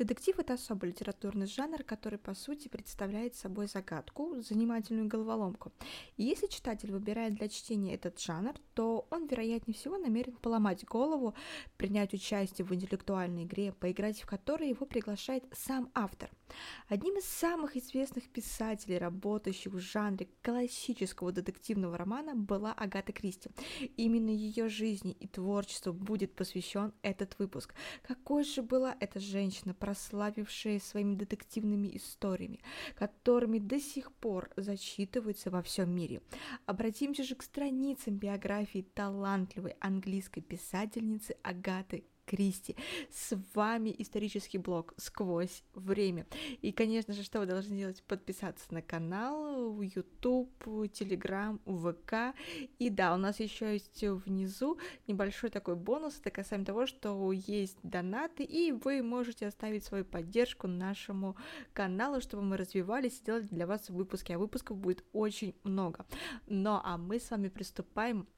Детектив – это особый литературный жанр, который, по сути, представляет собой загадку, занимательную головоломку. И если читатель выбирает для чтения этот жанр, то он, вероятнее всего, намерен поломать голову, принять участие в интеллектуальной игре, поиграть в которой его приглашает сам автор. Одним из самых известных писателей, работающих в жанре классического детективного романа, была Агата Кристи. Именно ее жизни и творчеству будет посвящен этот выпуск. Какой же была эта женщина, прославившие своими детективными историями, которыми до сих пор зачитываются во всем мире. Обратимся же к страницам биографии талантливой английской писательницы Агаты Кристи. С вами исторический блог «Сквозь время». И, конечно же, что вы должны делать? Подписаться на канал, YouTube, Telegram, ВК. И да, у нас еще есть внизу небольшой такой бонус, это касаемо того, что есть донаты, и вы можете оставить свою поддержку нашему каналу, чтобы мы развивались и делали для вас выпуски. А выпусков будет очень много. Ну, а мы с вами приступаем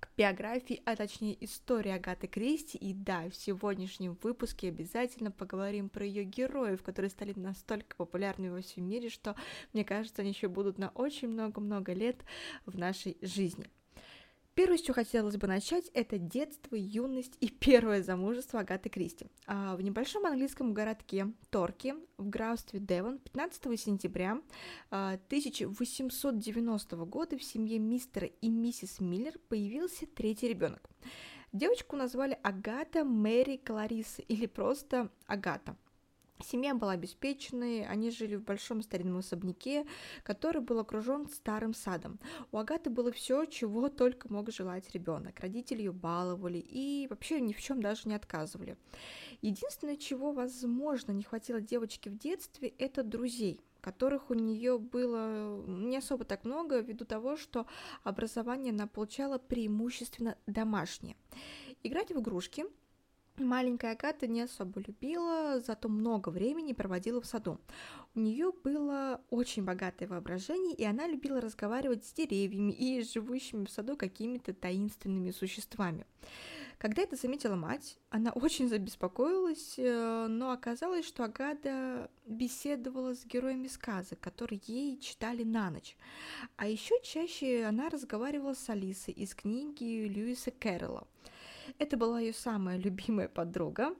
к биографии, а точнее истории Агаты Кристи. И да, в сегодняшнем выпуске обязательно поговорим про ее героев, которые стали настолько популярными во всем мире, что, мне кажется, они еще будут на очень много-много лет в нашей жизни. Первое, с чего хотелось бы начать, это детство, юность и первое замужество Агаты Кристи. А, в небольшом английском городке Торки в графстве Девон 15 сентября 1890 а, года в семье мистера и миссис Миллер появился третий ребенок. Девочку назвали Агата Мэри Клариса или просто Агата – Семья была обеспеченной, они жили в большом старинном особняке, который был окружен старым садом. У Агаты было все, чего только мог желать ребенок. Родители ее баловали и вообще ни в чем даже не отказывали. Единственное, чего, возможно, не хватило девочке в детстве, это друзей которых у нее было не особо так много, ввиду того, что образование она получала преимущественно домашнее. Играть в игрушки Маленькая Агата не особо любила, зато много времени проводила в саду. У нее было очень богатое воображение, и она любила разговаривать с деревьями и живущими в саду какими-то таинственными существами. Когда это заметила мать, она очень забеспокоилась, э, но оказалось, что Агата беседовала с героями сказок, которые ей читали на ночь. А еще чаще она разговаривала с Алисой из книги Льюиса Кэрролла – это была ее самая любимая подруга.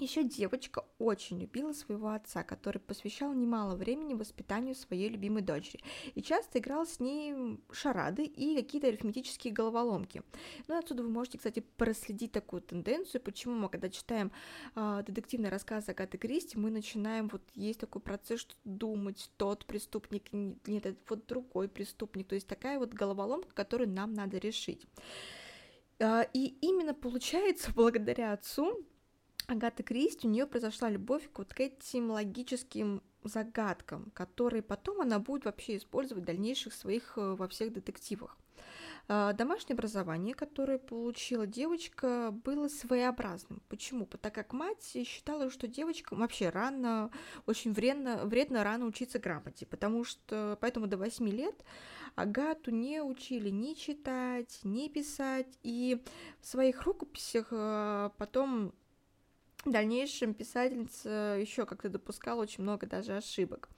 Еще девочка очень любила своего отца, который посвящал немало времени воспитанию своей любимой дочери и часто играл с ней шарады и какие-то арифметические головоломки. Ну, отсюда вы можете, кстати, проследить такую тенденцию, почему мы, когда читаем э, детективный рассказ Агаты Кристи, мы начинаем, вот есть такой процесс, что думать, тот преступник, нет, вот другой преступник, то есть такая вот головоломка, которую нам надо решить. А, и именно получается, благодаря отцу, Агаты Кристи, у нее произошла любовь к вот к этим логическим загадкам, которые потом она будет вообще использовать в дальнейших своих э, во всех детективах. А, домашнее образование, которое получила девочка, было своеобразным. Почему? Так как мать считала, что девочкам вообще рано, очень вредно, вредно рано учиться грамоте, потому что поэтому до 8 лет Агату не учили ни читать, ни писать, и в своих рукописях а, потом в дальнейшем писательница еще как-то допускала очень много даже ошибок.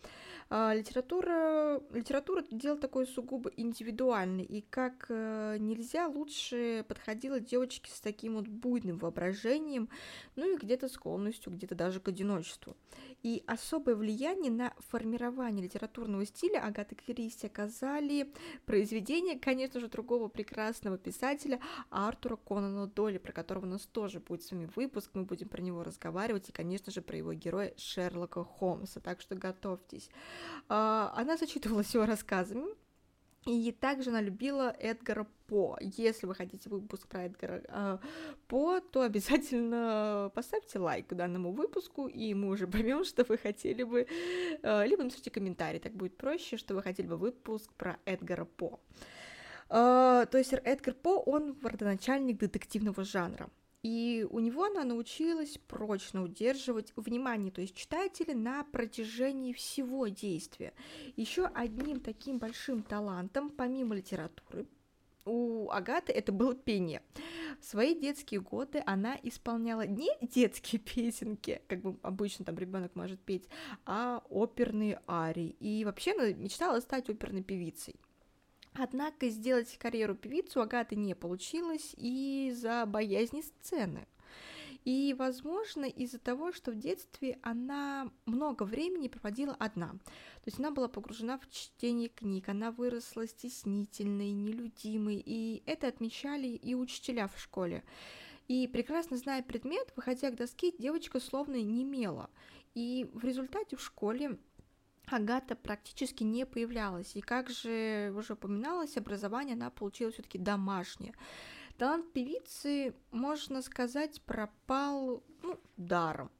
А, литература, литература это дело такое сугубо индивидуальное, и как э, нельзя лучше подходила девочке с таким вот буйным воображением, ну и где-то склонностью, где-то даже к одиночеству. И особое влияние на формирование литературного стиля Агаты Кристи оказали произведения, конечно же, другого прекрасного писателя Артура Конана Долли, про которого у нас тоже будет с вами выпуск, мы будем про него разговаривать, и, конечно же, про его героя Шерлока Холмса, так что готовьтесь. А, она зачитывалась его рассказами, и также она любила Эдгара По. Если вы хотите выпуск про Эдгара э, По, то обязательно поставьте лайк данному выпуску, и мы уже поймем, что вы хотели бы, э, либо напишите комментарий, так будет проще, что вы хотели бы выпуск про Эдгара По. Э, то есть Эдгар По, он родоначальник детективного жанра. И у него она научилась прочно удерживать внимание, то есть читателя на протяжении всего действия. Еще одним таким большим талантом, помимо литературы, у Агаты это было пение. В свои детские годы она исполняла не детские песенки, как бы обычно там ребенок может петь, а оперные арии. И вообще она мечтала стать оперной певицей. Однако сделать карьеру певицу Агаты не получилось из-за боязни сцены. И, возможно, из-за того, что в детстве она много времени проводила одна. То есть она была погружена в чтение книг, она выросла стеснительной, нелюдимой, и это отмечали и учителя в школе. И прекрасно зная предмет, выходя к доске, девочка словно не мела. И в результате в школе Агата практически не появлялась. И как же уже упоминалось, образование она получила все-таки домашнее. Талант певицы, можно сказать, пропал ну, даром.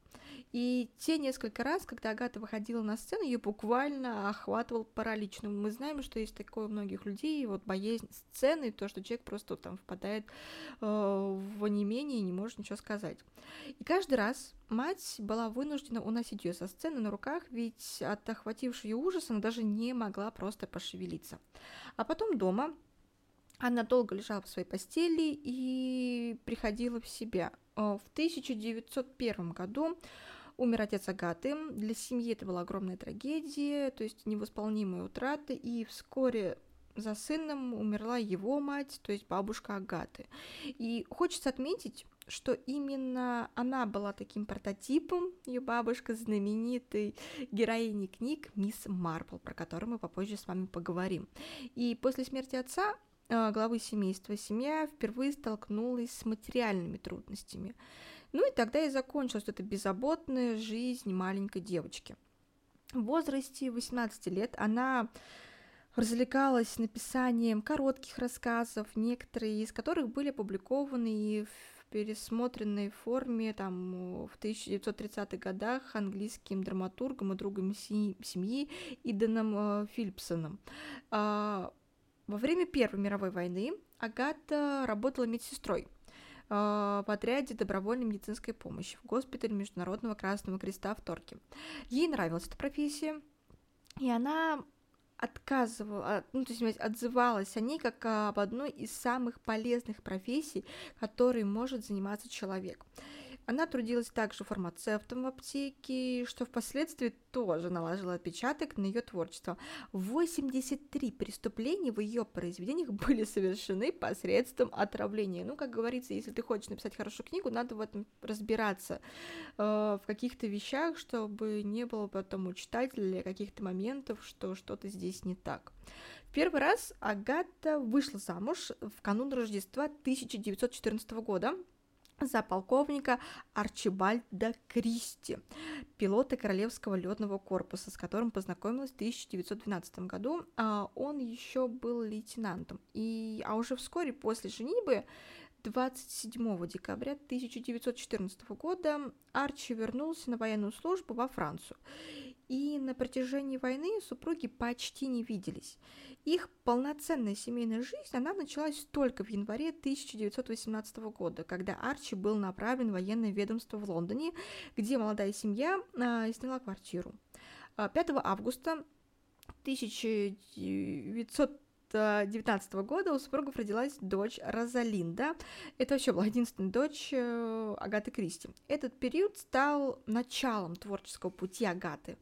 И те несколько раз, когда Агата выходила на сцену, ее буквально охватывал паралич. Но мы знаем, что есть такое у многих людей, вот боязнь сцены, то, что человек просто там впадает э, в онемение и не может ничего сказать. И каждый раз мать была вынуждена уносить ее со сцены на руках, ведь от охватившего ее ужаса она даже не могла просто пошевелиться. А потом дома она долго лежала в своей постели и приходила в себя. Э, в 1901 году Умер отец Агаты. Для семьи это была огромная трагедия, то есть невосполнимая утрата, и вскоре за сыном умерла его мать, то есть бабушка Агаты. И хочется отметить, что именно она была таким прототипом, ее бабушка, знаменитой героини книг Мисс Марпл, про которую мы попозже с вами поговорим. И после смерти отца э, главы семейства семья впервые столкнулась с материальными трудностями. Ну и тогда и закончилась эта беззаботная жизнь маленькой девочки. В возрасте 18 лет она развлекалась написанием коротких рассказов, некоторые из которых были опубликованы и в пересмотренной форме там, в 1930-х годах английским драматургом и другом семьи Иданом э, Филипсоном. А, во время Первой мировой войны Агата работала медсестрой в отряде добровольной медицинской помощи в госпитале Международного Красного Креста в Торке. Ей нравилась эта профессия, и она отказывала, а, ну, то есть отзывалась о ней как об одной из самых полезных профессий, которой может заниматься человек. Она трудилась также фармацевтом в аптеке, что впоследствии тоже наложило отпечаток на ее творчество. 83 преступления в ее произведениях были совершены посредством отравления. Ну, как говорится, если ты хочешь написать хорошую книгу, надо в этом разбираться э, в каких-то вещах, чтобы не было потом у читателя каких-то моментов, что что-то здесь не так. Первый раз Агата вышла замуж в канун Рождества 1914 года за полковника Арчибальда Кристи, пилота Королевского летного корпуса, с которым познакомилась в 1912 году. А он еще был лейтенантом. И, а уже вскоре после женитьбы 27 декабря 1914 года Арчи вернулся на военную службу во Францию и на протяжении войны супруги почти не виделись. Их полноценная семейная жизнь, она началась только в январе 1918 года, когда Арчи был направлен в военное ведомство в Лондоне, где молодая семья а, сняла квартиру. А, 5 августа 1900 Э, 19 года у супругов родилась дочь Розалинда. Это вообще была единственная дочь э, Агаты Кристи. Этот период стал началом творческого пути Агаты.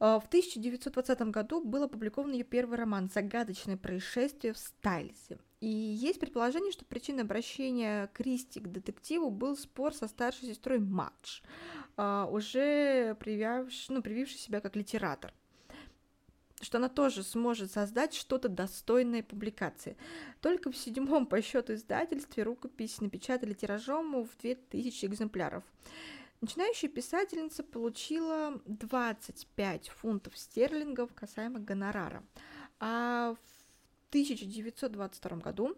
Э, в 1920 году был опубликован ее первый роман «Загадочное происшествие в Стайлсе». И есть предположение, что причиной обращения Кристи к детективу был спор со старшей сестрой Мадж, уже привявший, ну, прививший себя как литератор что она тоже сможет создать что-то достойное публикации. Только в седьмом по счету издательстве рукопись напечатали тиражом в 2000 экземпляров. Начинающая писательница получила 25 фунтов стерлингов касаемо гонорара. А в 1922 году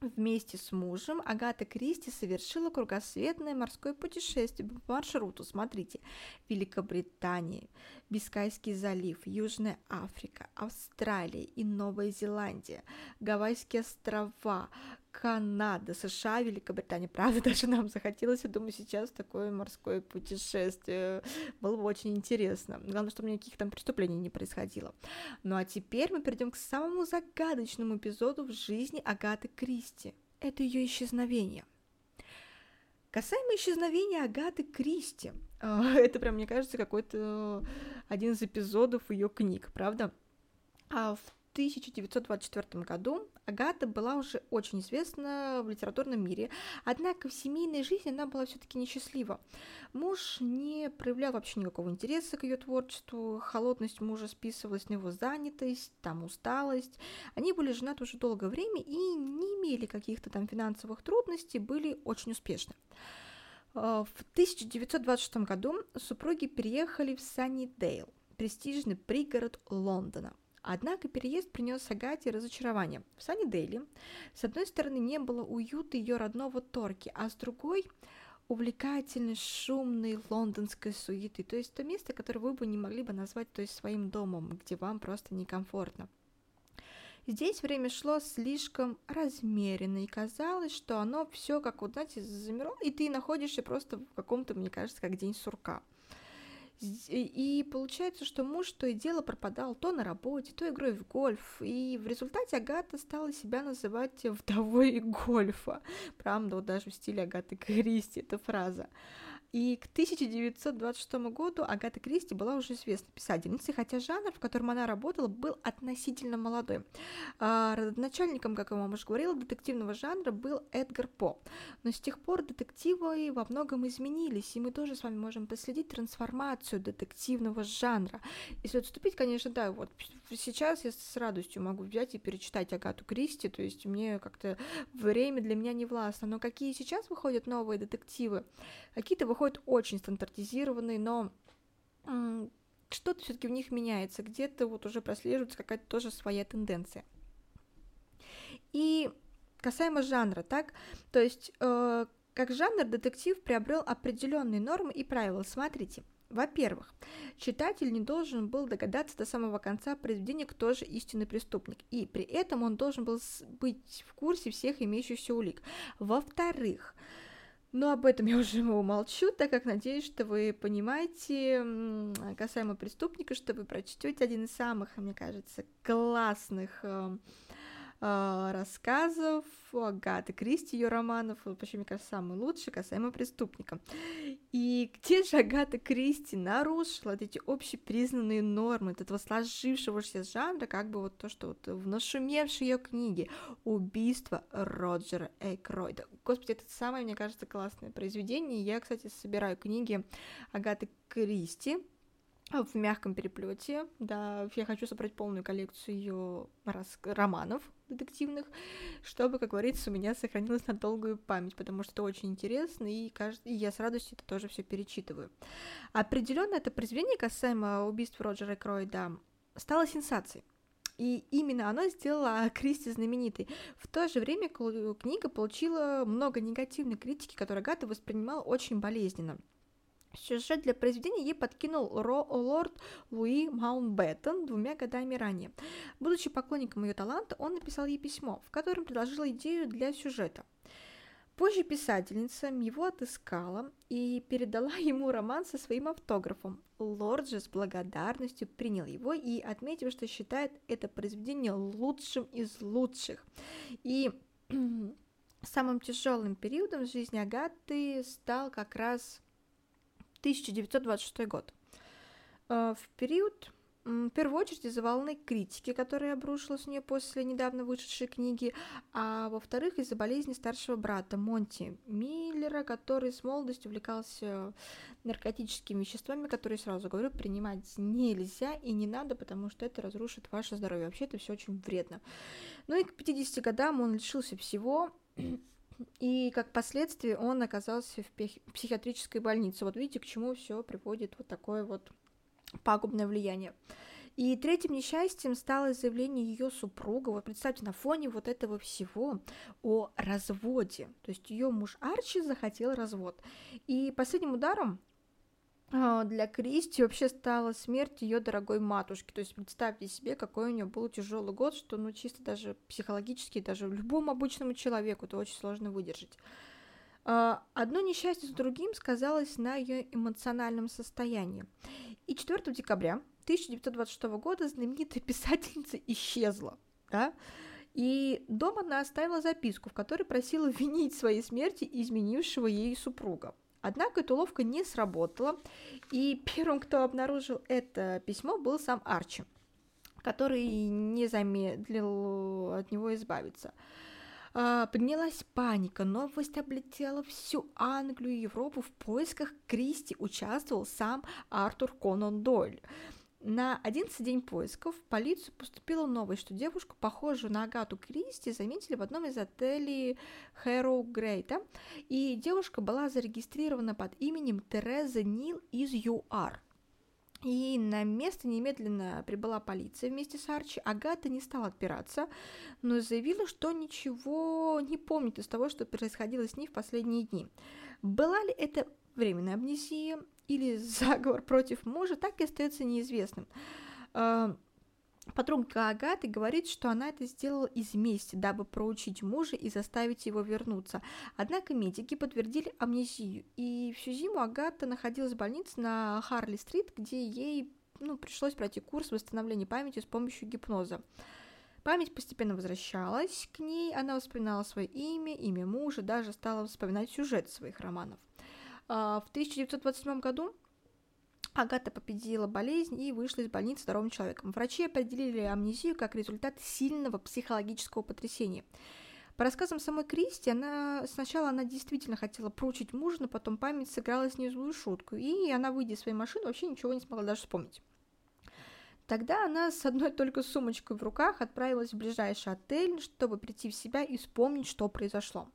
Вместе с мужем Агата Кристи совершила кругосветное морское путешествие по маршруту, смотрите, Великобритания, Бискайский залив, Южная Африка, Австралия и Новая Зеландия, Гавайские острова, Канада, США, Великобритания. Правда, даже нам захотелось, я думаю, сейчас такое морское путешествие. Было бы очень интересно. Главное, чтобы никаких там преступлений не происходило. Ну а теперь мы перейдем к самому загадочному эпизоду в жизни Агаты Кристи. Это ее исчезновение. Касаемо исчезновения Агаты Кристи, это прям, мне кажется, какой-то один из эпизодов ее книг, правда? А в 1924 году Агата была уже очень известна в литературном мире, однако в семейной жизни она была все-таки несчастлива. Муж не проявлял вообще никакого интереса к ее творчеству, холодность мужа списывалась на его занятость, там усталость. Они были женаты уже долгое время и не имели каких-то там финансовых трудностей, были очень успешны. А, в 1926 году супруги переехали в Саннидейл, престижный пригород Лондона – Однако переезд принес Агате разочарование. В Саннидейле, с одной стороны, не было уюта ее родного Торки, а с другой – увлекательной, шумной лондонской суеты, то есть то место, которое вы бы не могли бы назвать то есть своим домом, где вам просто некомфортно. Здесь время шло слишком размеренно, и казалось, что оно все как вот, знаете, замерло, и ты находишься просто в каком-то, мне кажется, как день сурка – и получается, что муж то и дело пропадал то на работе, то игрой в гольф. И в результате Агата стала себя называть вдовой гольфа. Правда, вот даже в стиле Агаты Кристи эта фраза. И к 1926 году Агата Кристи была уже известной писательницей, хотя жанр, в котором она работала, был относительно молодой. А, родоначальником, как я вам уже говорила, детективного жанра был Эдгар По. Но с тех пор детективы во многом изменились, и мы тоже с вами можем последить трансформацию детективного жанра. Если отступить, конечно, да, вот сейчас я с радостью могу взять и перечитать Агату Кристи, то есть мне как-то время для меня не властно. Но какие сейчас выходят новые детективы? Какие-то выходят очень стандартизированные, но что-то все-таки в них меняется, где-то вот уже прослеживается какая-то тоже своя тенденция. И касаемо жанра, так, то есть э, как жанр детектив приобрел определенные нормы и правила. Смотрите, во-первых, читатель не должен был догадаться до самого конца произведения, кто же истинный преступник, и при этом он должен был быть в курсе всех имеющихся улик. Во-вторых, но об этом я уже умолчу, так как надеюсь, что вы понимаете касаемо преступника, что вы прочтете один из самых, мне кажется, классных эм, э, рассказов Агаты Кристи, ее романов, почему, мне кажется, самый лучший касаемо преступника. И где же Агата Кристи нарушила вот эти общепризнанные нормы этого сложившегося жанра, как бы вот то, что вот в нашумевшей ее книге «Убийство Роджера Эйкройда». Господи, это самое, мне кажется, классное произведение. Я, кстати, собираю книги Агаты Кристи, в мягком переплете, да, я хочу собрать полную коллекцию рас... романов детективных, чтобы, как говорится, у меня сохранилось на долгую память, потому что это очень интересно, и, кажд... и я с радостью это тоже все перечитываю. Определенно это произведение касаемо убийств Роджера Кройда стало сенсацией. И именно оно сделало Кристи знаменитой. В то же время книга получила много негативной критики, которую Гата воспринимала очень болезненно. Сюжет для произведения ей подкинул Ро лорд Луи Маунтбеттон двумя годами ранее. Будучи поклонником ее таланта, он написал ей письмо, в котором предложил идею для сюжета. Позже писательница его отыскала и передала ему роман со своим автографом. Лорд же с благодарностью принял его и отметил, что считает это произведение лучшим из лучших. И самым тяжелым периодом в жизни Агаты стал как раз 1926 год. Э, в период, в первую очередь, из-за волны критики, которая обрушилась на нее после недавно вышедшей книги, а во-вторых, из-за болезни старшего брата Монти Миллера, который с молодостью увлекался наркотическими веществами, которые, сразу говорю, принимать нельзя и не надо, потому что это разрушит ваше здоровье. Вообще это все очень вредно. Ну и к 50 годам он лишился всего, и как последствие он оказался в психиатрической больнице. Вот видите, к чему все приводит вот такое вот пагубное влияние. И третьим несчастьем стало заявление ее супруга, вот представьте, на фоне вот этого всего о разводе. То есть ее муж Арчи захотел развод. И последним ударом для Кристи вообще стала смерть ее дорогой матушки. То есть представьте себе, какой у нее был тяжелый год, что ну чисто даже психологически, даже любому обычному человеку это очень сложно выдержать. А, одно несчастье с другим сказалось на ее эмоциональном состоянии. И 4 декабря 1926 года знаменитая писательница исчезла. Да? И дома она оставила записку, в которой просила винить своей смерти изменившего ей супруга. Однако эта уловка не сработала, и первым, кто обнаружил это письмо, был сам Арчи, который не замедлил от него избавиться. А, поднялась паника, новость облетела всю Англию и Европу. В поисках Кристи участвовал сам Артур Конан Дойль. На 11 день поисков в полицию поступила новость, что девушку, похожую на Агату Кристи, заметили в одном из отелей Хэроу Грейта, и девушка была зарегистрирована под именем Тереза Нил из ЮАР. И на место немедленно прибыла полиция вместе с Арчи. Агата не стала отпираться, но заявила, что ничего не помнит из того, что происходило с ней в последние дни. Была ли это временная амнезия или заговор против мужа, так и остается неизвестным. А, подруга Агаты говорит, что она это сделала из мести, дабы проучить мужа и заставить его вернуться. Однако медики подтвердили амнезию, и всю зиму Агата находилась в больнице на Харли-стрит, где ей ну, пришлось пройти курс восстановления памяти с помощью гипноза. Память постепенно возвращалась к ней, она вспоминала свое имя, имя мужа, даже стала вспоминать сюжет своих романов. А, в 1927 году Агата победила болезнь и вышла из больницы здоровым человеком. Врачи определили амнезию как результат сильного психологического потрясения. По рассказам самой Кристи, она сначала она действительно хотела проучить мужа, но потом память сыграла с ней злую шутку, и она, выйдя из своей машины, вообще ничего не смогла даже вспомнить. Тогда она с одной только сумочкой в руках отправилась в ближайший отель, чтобы прийти в себя и вспомнить, что произошло.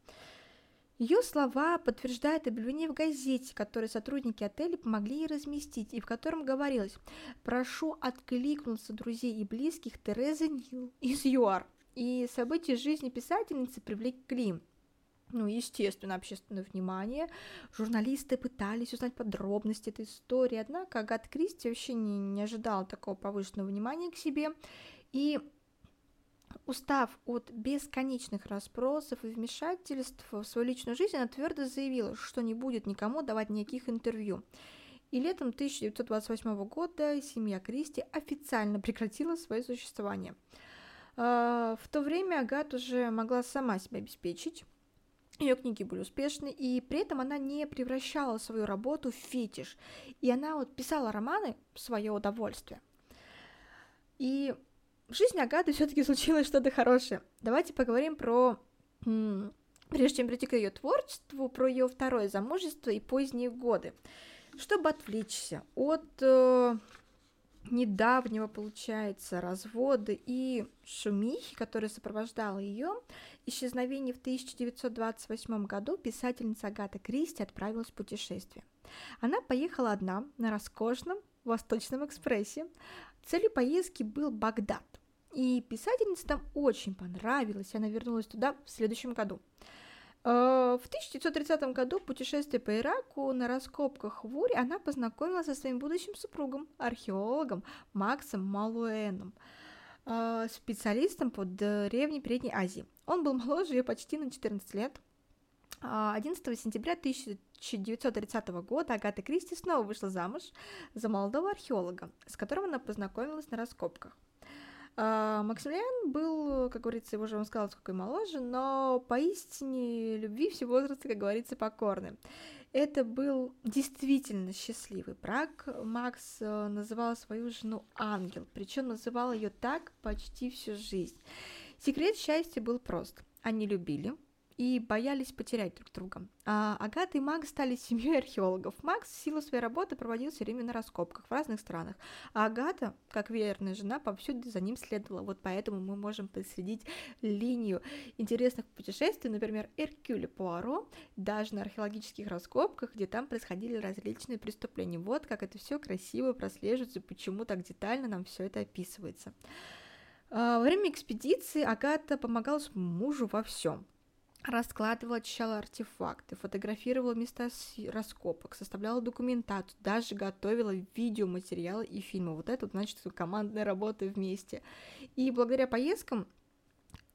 Ее слова подтверждают объявление в газете, которое сотрудники отеля помогли ей разместить, и в котором говорилось «Прошу откликнуться друзей и близких Терезы Нил из ЮАР». И события жизни писательницы привлекли ну, естественно, общественное внимание. Журналисты пытались узнать подробности этой истории, однако Агат Кристи вообще не, не ожидал такого повышенного внимания к себе. И Устав от бесконечных расспросов и вмешательств в свою личную жизнь, она твердо заявила, что не будет никому давать никаких интервью. И летом 1928 года семья Кристи официально прекратила свое существование. А, в то время Агат уже могла сама себя обеспечить, ее книги были успешны, и при этом она не превращала свою работу в фетиш. И она вот писала романы в свое удовольствие. И в жизни Агаты все-таки случилось что-то хорошее. Давайте поговорим про прежде чем прийти к ее творчеству, про ее второе замужество и поздние годы. Чтобы отвлечься от э, недавнего, получается, развода и шумихи, которая сопровождала ее, исчезновение в 1928 году писательница Агата Кристи отправилась в путешествие. Она поехала одна на роскошном Восточном экспрессе. Целью поездки был Багдад. И писательнице там очень понравилось, и она вернулась туда в следующем году. Э, в 1930 году, путешествие по Ираку на раскопках в Уре, она познакомилась со своим будущим супругом, археологом Максом Малуэном, э, специалистом по древней Передней Азии. Он был моложе ее почти на 14 лет. 11 а, сентября 1930 года Агата Кристи снова вышла замуж за молодого археолога, с которым она познакомилась на раскопках. А, Максимилиан был, как говорится, его же он сказал, сколько моложе, но поистине любви все возрасты, как говорится, покорны. Это был действительно счастливый брак. Макс э, называл свою жену ангел, причем называл ее так почти всю жизнь. Секрет счастья был прост. Они любили, и боялись потерять друг друга. А Агата и Макс стали семьей археологов. Макс в силу своей работы проводил все время на раскопках в разных странах, а Агата, как верная жена, повсюду за ним следовала. Вот поэтому мы можем проследить линию интересных путешествий, например, Эркюля Пуаро, даже на археологических раскопках, где там происходили различные преступления. Вот как это все красиво прослеживается, почему так детально нам все это описывается. А, во время экспедиции Агата помогала мужу во всем раскладывала, очищала артефакты, фотографировала места раскопок, составляла документацию, даже готовила видеоматериалы и фильмы. Вот это, значит, командная работа вместе. И благодаря поездкам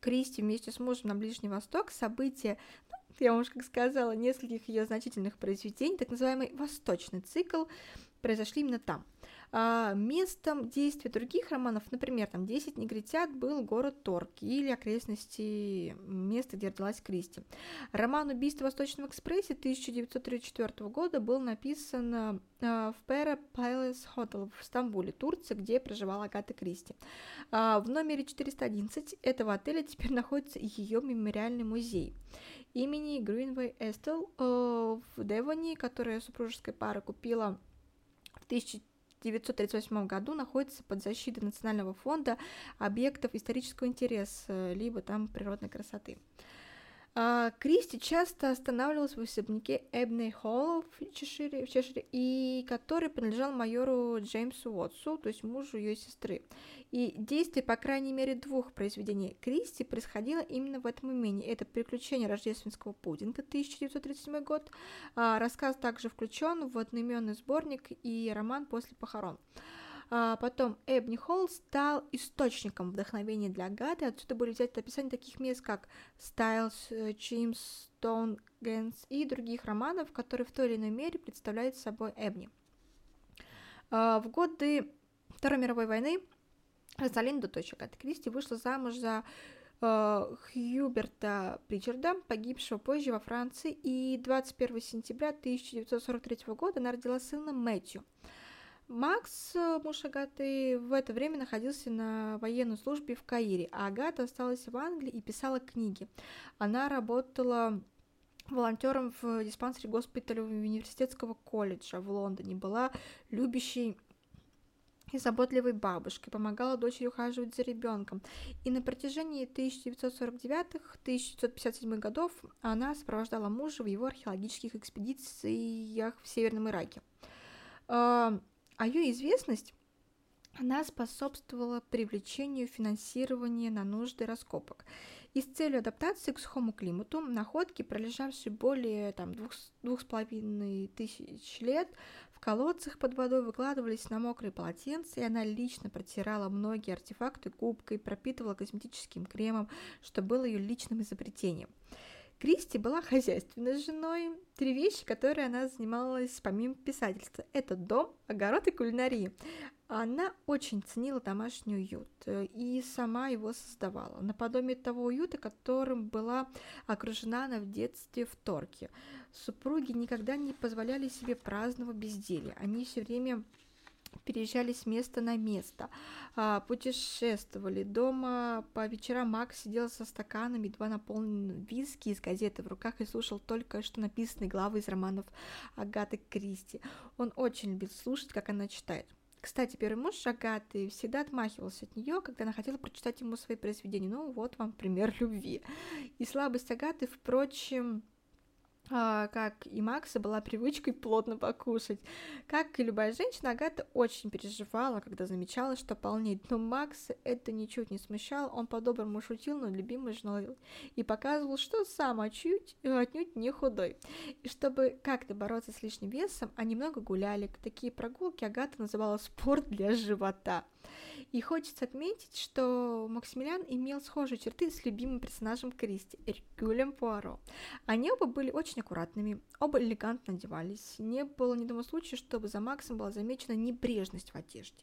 Кристи вместе с мужем на Ближний Восток события, ну, я вам уже как сказала, нескольких ее значительных произведений, так называемый «Восточный цикл», произошли именно там – местом действия других романов, например, там «Десять негритят» был город Торки или окрестности места, где родилась Кристи. Роман «Убийство в Восточном экспрессе» 1934 года был написан а, в Пера Palace Hotel в Стамбуле, Турция, где проживала Агата Кристи. А, в номере 411 этого отеля теперь находится ее мемориальный музей имени Гринвей Эстел э, в Девоне, которая супружеская пара купила в 1900 1938 году находится под защитой Национального фонда объектов исторического интереса, либо там природной красоты. А, Кристи часто останавливалась в особняке Эбней Холл в Чешире, в Чешире, и который принадлежал майору Джеймсу Уотсу, то есть мужу ее сестры. И действие, по крайней мере, двух произведений Кристи происходило именно в этом имении. Это «Приключения рождественского пудинга» 1937 год. А, рассказ также включен в одноименный сборник и роман «После похорон». А потом Эбни Холл стал источником вдохновения для Агаты. Отсюда были взяты описания таких мест, как Стайлс, Джеймс, Стоун, Гэнс и других романов, которые в той или иной мере представляют собой Эбни. А, в годы Второй мировой войны Розалинда, дочь Агаты Кристи, вышла замуж за э, Хьюберта Причарда, погибшего позже во Франции, и 21 сентября 1943 года она родила сына Мэтью. Макс, э, муж Агаты, в это время находился на военной службе в Каире, а Агата осталась в Англии и писала книги. Она работала волонтером в диспансере госпиталя университетского колледжа в Лондоне, была любящей и заботливой бабушкой, помогала дочери ухаживать за ребенком. И на протяжении 1949-1957 годов она сопровождала мужа в его археологических экспедициях в Северном Ираке. А, ее известность она способствовала привлечению финансирования на нужды раскопок. И с целью адаптации к сухому климату находки, пролежавшие более там, двух, двух с половиной тысяч лет, в колодцах под водой выкладывались на мокрые полотенца, и она лично протирала многие артефакты губкой, пропитывала косметическим кремом, что было ее личным изобретением. Кристи была хозяйственной женой. Три вещи, которые она занималась помимо писательства. Это дом, огород и кулинария. Она очень ценила домашний уют э, и сама его создавала, наподобие того уюта, которым была окружена она в детстве в Торке. Супруги никогда не позволяли себе праздного безделья. Они все время переезжали с места на место, а, путешествовали. Дома по вечерам Макс сидел со стаканами, два наполненными виски из газеты в руках и слушал только что написанные главы из романов Агаты Кристи. Он очень любил слушать, как она читает. Кстати, первый муж Агаты всегда отмахивался от нее, когда она хотела прочитать ему свои произведения. Ну, вот вам пример любви. И слабость Агаты, впрочем, как и Макса, была привычкой плотно покушать. Как и любая женщина, Агата очень переживала, когда замечала, что полнеет. Но Макса это ничуть не смущало, он по-доброму шутил над любимой женой и показывал, что сам отнюдь, отнюдь не худой. И чтобы как-то бороться с лишним весом, они много гуляли. Такие прогулки Агата называла спорт для живота. И хочется отметить, что Максимилиан имел схожие черты с любимым персонажем Кристи, Эркюлем Пуаро. Они оба были очень аккуратными, оба элегантно одевались. Не было ни одного случая, чтобы за Максом была замечена небрежность в одежде.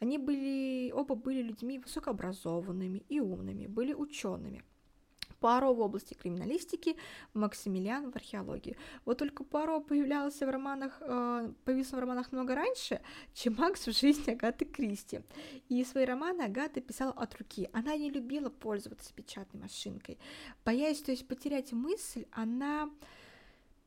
Они были, оба были людьми высокообразованными и умными, были учеными. Пуаро в области криминалистики, Максимилиан в археологии. Вот только Пуаро появлялся в романах, э, появился в романах много раньше, чем Макс в жизни Агаты Кристи. И свои романы Агата писала от руки. Она не любила пользоваться печатной машинкой. Боясь, то есть потерять мысль, она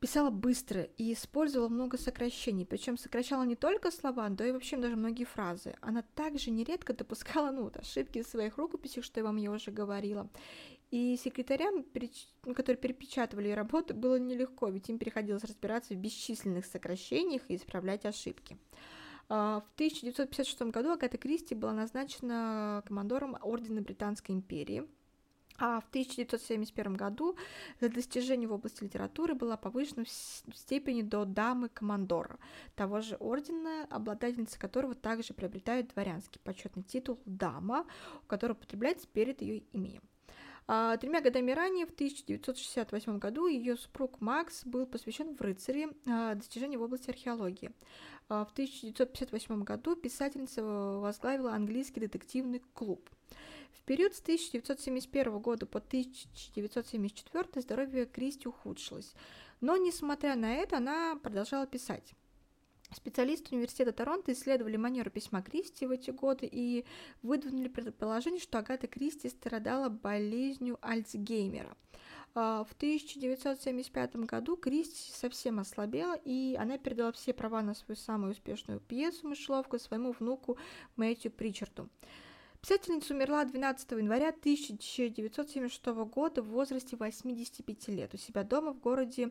писала быстро и использовала много сокращений, причем сокращала не только слова, но и вообще даже многие фразы. Она также нередко допускала ну, ошибки в своих рукописях, что я вам я уже говорила. И секретарям, которые перепечатывали работу, было нелегко, ведь им приходилось разбираться в бесчисленных сокращениях и исправлять ошибки. А, в 1956 году Агата Кристи была назначена командором Ордена Британской империи. А в 1971 году за достижение в области литературы была повышена в степени до дамы командора, того же ордена, обладательница которого также приобретает дворянский почетный титул дама, который употребляется перед ее именем. А тремя годами ранее, в 1968 году, ее супруг Макс был посвящен в рыцари а, достижений в области археологии. А в 1958 году писательница возглавила английский детективный клуб. В период с 1971 года по 1974 здоровье Кристи ухудшилось, но, несмотря на это, она продолжала писать. Специалисты университета Торонто исследовали манеру письма Кристи в эти годы и выдвинули предположение, что Агата Кристи страдала болезнью Альцгеймера. А, в 1975 году Кристи совсем ослабела, и она передала все права на свою самую успешную пьесу «Мышеловка» своему внуку Мэтью Причарду. Писательница умерла 12 января 1976 года в возрасте 85 лет у себя дома в городе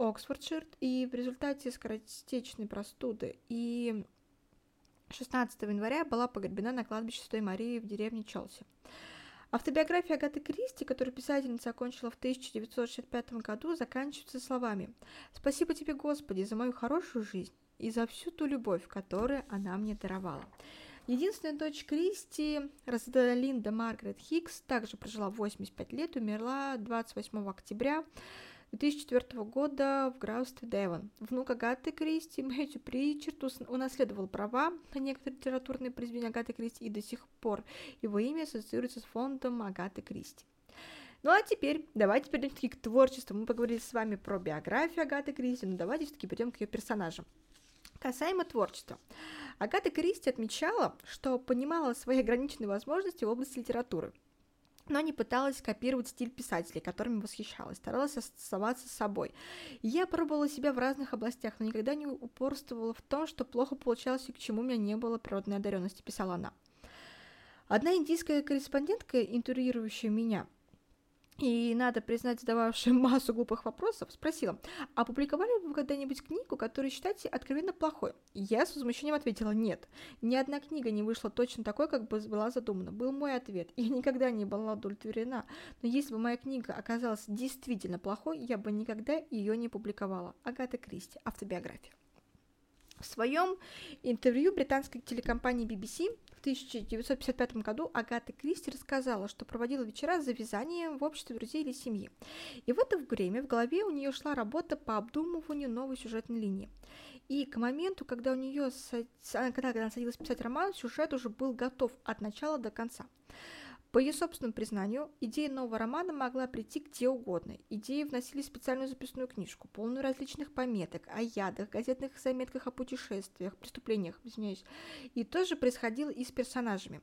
Оксфордшир, и в результате скоротечной простуды и 16 января была погребена на кладбище Святой Марии в деревне Челси. Автобиография Агаты Кристи, которую писательница окончила в 1965 году, заканчивается словами «Спасибо тебе, Господи, за мою хорошую жизнь и за всю ту любовь, которую она мне даровала». Единственная дочь Кристи, Розалинда Маргарет Хикс, также прожила 85 лет, умерла 28 октября 2004 года в графстве Девон. Внук Агаты Кристи, Мэтью Причард, унаследовал права на некоторые литературные произведения Агаты Кристи, и до сих пор его имя ассоциируется с фондом Агаты Кристи. Ну а теперь давайте перейдем к творчеству. Мы поговорили с вами про биографию Агаты Кристи, но давайте все-таки перейдем к ее персонажам. Касаемо творчества. Агата Кристи отмечала, что понимала свои ограниченные возможности в области литературы, но не пыталась копировать стиль писателей, которыми восхищалась, старалась оставаться собой. Я пробовала себя в разных областях, но никогда не упорствовала в том, что плохо получалось и к чему у меня не было природной одаренности, писала она. Одна индийская корреспондентка, интервьюирующая меня, и, надо признать, задававшая массу глупых вопросов, спросила, а публиковали вы когда-нибудь книгу, которую считаете откровенно плохой? Я с возмущением ответила, нет. Ни одна книга не вышла точно такой, как бы была задумана. Был мой ответ. Я никогда не была удовлетворена. Но если бы моя книга оказалась действительно плохой, я бы никогда ее не публиковала. Агата Кристи. Автобиография. В своем интервью британской телекомпании BBC в 1955 году Агата Кристи рассказала, что проводила вечера за вязанием в обществе друзей или семьи. И в это время в голове у нее шла работа по обдумыванию новой сюжетной линии. И к моменту, когда у нее, когда она садилась писать роман, сюжет уже был готов от начала до конца. По ее собственному признанию, идея нового романа могла прийти где угодно. Идеи вносили в специальную записную книжку, полную различных пометок о ядах, газетных заметках о путешествиях, преступлениях, извиняюсь. И тоже происходило и с персонажами.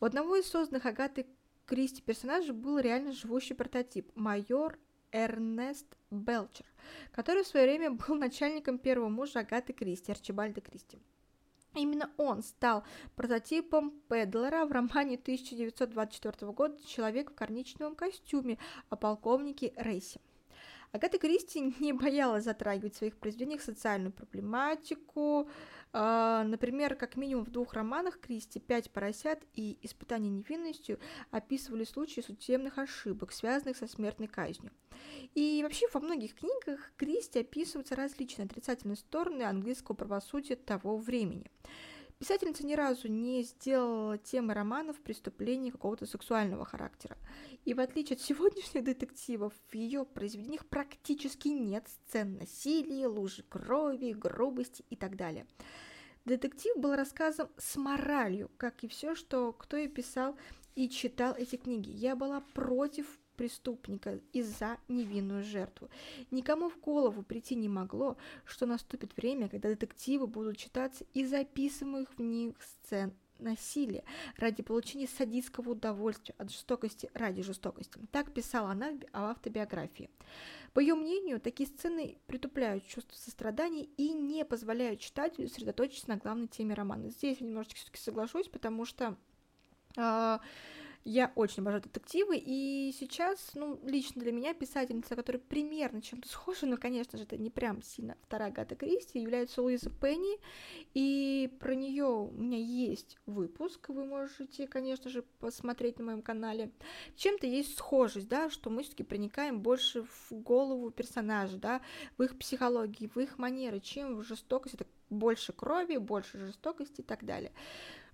У одного из созданных Агаты Кристи персонажей был реально живущий прототип – майор Эрнест Белчер, который в свое время был начальником первого мужа Агаты Кристи, Арчибальда Кристи. Именно он стал прототипом Педлера в романе 1924 года «Человек в коричневом костюме» о полковнике Рейсе. Агата Кристи не боялась затрагивать в своих произведениях социальную проблематику. А, например, как минимум в двух романах Кристи «Пять поросят» и «Испытание невинностью» описывали случаи судебных ошибок, связанных со смертной казнью. И вообще во многих книгах Кристи описываются различные отрицательные стороны английского правосудия того времени. Писательница ни разу не сделала темы романов преступлений какого-то сексуального характера. И в отличие от сегодняшних детективов, в ее произведениях практически нет сцен насилия, лужи крови, грубости и так далее. Детектив был рассказом с моралью, как и все, что кто и писал и читал эти книги. Я была против преступника и за невинную жертву. Никому в голову прийти не могло, что наступит время, когда детективы будут читаться из записываемых в них сцен насилия ради получения садистского удовольствия от жестокости ради жестокости. Так писала она в автобиографии. По ее мнению, такие сцены притупляют чувство сострадания и не позволяют читателю сосредоточиться на главной теме романа. Здесь я немножечко все-таки соглашусь, потому что э, Я очень обожаю детективы, и сейчас, ну, лично для меня писательница, которая примерно чем-то схожа, но, конечно же, это не прям сильно вторая Гата Кристи, является Луиза Пенни, и про нее у меня есть выпуск, вы можете, конечно же, посмотреть на моем канале. Чем-то есть схожесть, да, что мы все-таки проникаем больше в голову персонажа, да, в их психологии, в их манеры, чем в жестокость, это больше крови, больше жестокости и так далее.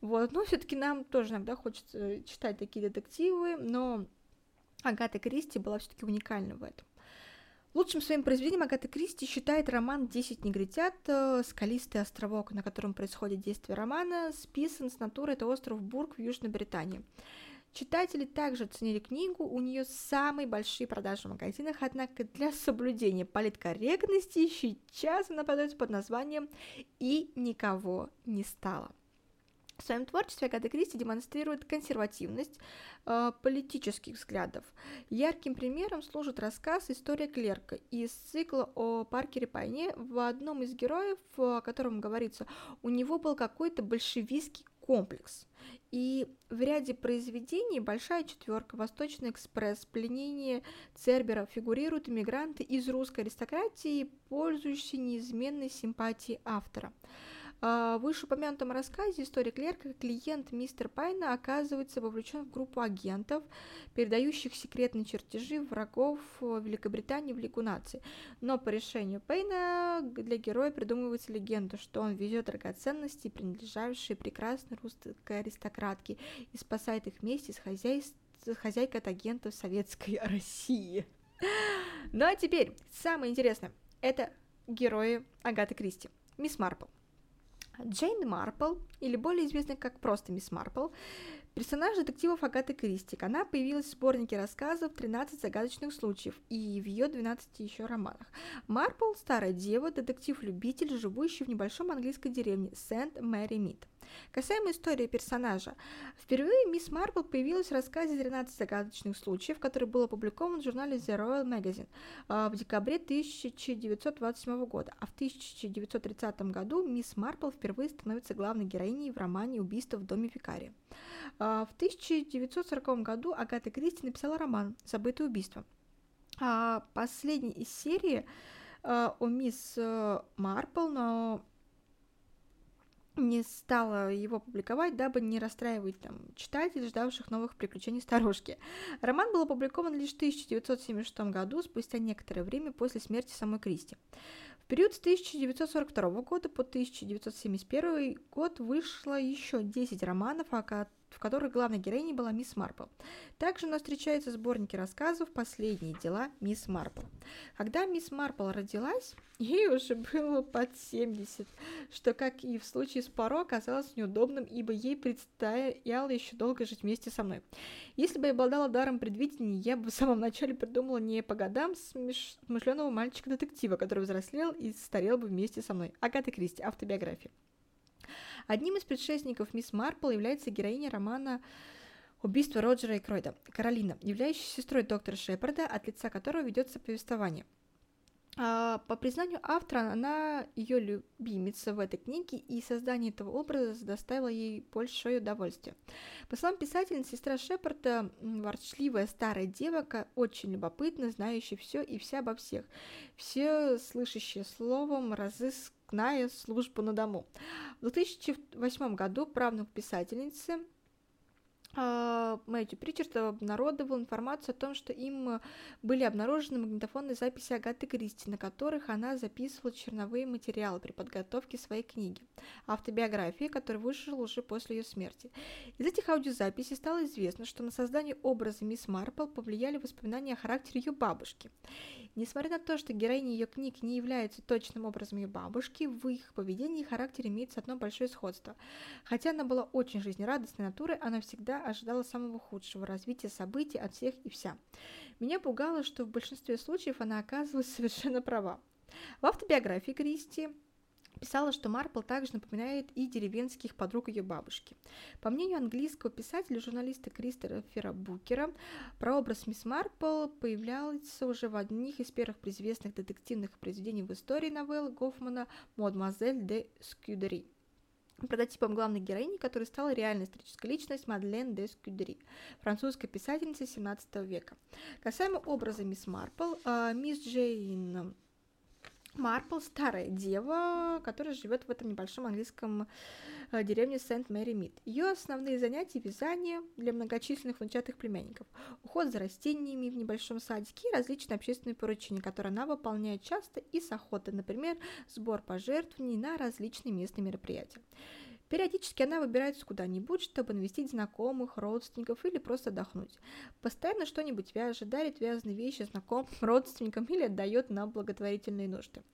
Вот, но все-таки нам тоже иногда хочется читать такие детективы, но Агата Кристи была все-таки уникальна в этом. Лучшим своим произведением Агата Кристи считает роман «Десять негритят. Скалистый островок», на котором происходит действие романа, списан с натуры это остров Бург в Южной Британии. Читатели также оценили книгу, у нее самые большие продажи в магазинах, однако для соблюдения политкорректности сейчас она подается под названием «И никого не стало». В своем творчестве Агата Кристи демонстрирует консервативность э, политических взглядов. Ярким примером служит рассказ «История клерка» из цикла о Паркере Пайне. В одном из героев, о котором говорится, у него был какой-то большевистский комплекс. И в ряде произведений «Большая четверка», «Восточный экспресс», «Пленение Цербера» фигурируют иммигранты из русской аристократии, пользующиеся неизменной симпатией автора – в вышеупомянутом рассказе история клерка клиент мистер Пайна оказывается вовлечен в группу агентов, передающих секретные чертежи врагов Великобритании в Лигу наций. Но по решению Пейна для героя придумывается легенда, что он везет драгоценности, принадлежавшие прекрасной русской аристократке, и спасает их вместе с, хозяй... с хозяйкой от агентов Советской России. Ну а теперь самое интересное. Это герои Агаты Кристи. Мисс Марпл. Джейн Марпл, или более известная как просто Мисс Марпл, персонаж детективов Агаты Кристи. Она появилась в сборнике рассказов «13 загадочных случаев» и в ее 12 еще романах. Марпл – старая дева, детектив-любитель, живущий в небольшом английской деревне Сент-Мэри-Мид. Касаемо истории персонажа. Впервые мисс Марпл появилась в рассказе «13 загадочных случаев», который был опубликован в журнале The Royal Magazine а, в декабре 1927 года, а в 1930 году мисс Марпл впервые становится главной героиней в романе «Убийство в доме викария». А, в 1940 году Агата Кристи написала роман «Забытое убийство». А последний из серии о мисс э, Марпл, но не стала его публиковать, дабы не расстраивать там, читателей, ждавших новых приключений старушки. Роман был опубликован лишь в 1976 году, спустя некоторое время после смерти самой Кристи. В период с 1942 года по 1971 год вышло еще 10 романов, о в которой главной героиней была мисс Марпл. Также у нас встречаются сборники рассказов «Последние дела мисс Марпл». Когда мисс Марпл родилась, ей уже было под 70, что, как и в случае с Паро, оказалось неудобным, ибо ей предстояло еще долго жить вместе со мной. Если бы я обладала даром предвидения, я бы в самом начале придумала не по годам смышленого мальчика-детектива, который взрослел и старел бы вместе со мной. Агата Кристи, автобиография. Одним из предшественников мисс Марпл является героиня романа «Убийство Роджера и Кройда» Каролина, являющаяся сестрой доктора Шепарда, от лица которого ведется повествование. А, по признанию автора, она ее любимица в этой книге, и создание этого образа доставило ей большое удовольствие. По словам писательницы, сестра Шепарда – ворчливая старая девка, очень любопытная, знающая все и вся обо всех, все слышащая словом, разыск выпускная служба на дому. В 2008 году правнук писательницы Мэтью Причард обнародовал информацию о том, что им были обнаружены магнитофонные записи Агаты Кристи, на которых она записывала черновые материалы при подготовке своей книги, автобиографии, которая вышла уже после ее смерти. Из этих аудиозаписей стало известно, что на создание образа мисс Марпл повлияли воспоминания о характере ее бабушки. Несмотря на то, что героини ее книг не являются точным образом ее бабушки, в их поведении и характере имеется одно большое сходство. Хотя она была очень жизнерадостной натурой, она всегда ожидала самого худшего развития событий от всех и вся. Меня пугало, что в большинстве случаев она оказывалась совершенно права. В автобиографии Кристи писала, что Марпл также напоминает и деревенских подруг ее бабушки. По мнению английского писателя и журналиста Кристофера Букера, прообраз мисс Марпл появлялся уже в одних из первых известных детективных произведений в истории новеллы Гофмана «Мадемуазель де Скюдери». Прототипом главной героини, которой стала реальная историческая личность Мадлен де Скюдери, французская писательница 17 века. Касаемо образа мисс Марпл, а, мисс Джейн Марпл – старая дева, которая живет в этом небольшом английском э, деревне Сент-Мэри-Мид. Ее основные занятия – вязание для многочисленных внучатых племянников, уход за растениями в небольшом садике и различные общественные поручения, которые она выполняет часто и с охотой, например, сбор пожертвований на различные местные мероприятия. Периодически она выбирается куда-нибудь, чтобы навестить знакомых, родственников или просто отдохнуть. Постоянно что-нибудь вяжет, дарит вязаные вещи знакомым, родственникам или отдает на благотворительные нужды.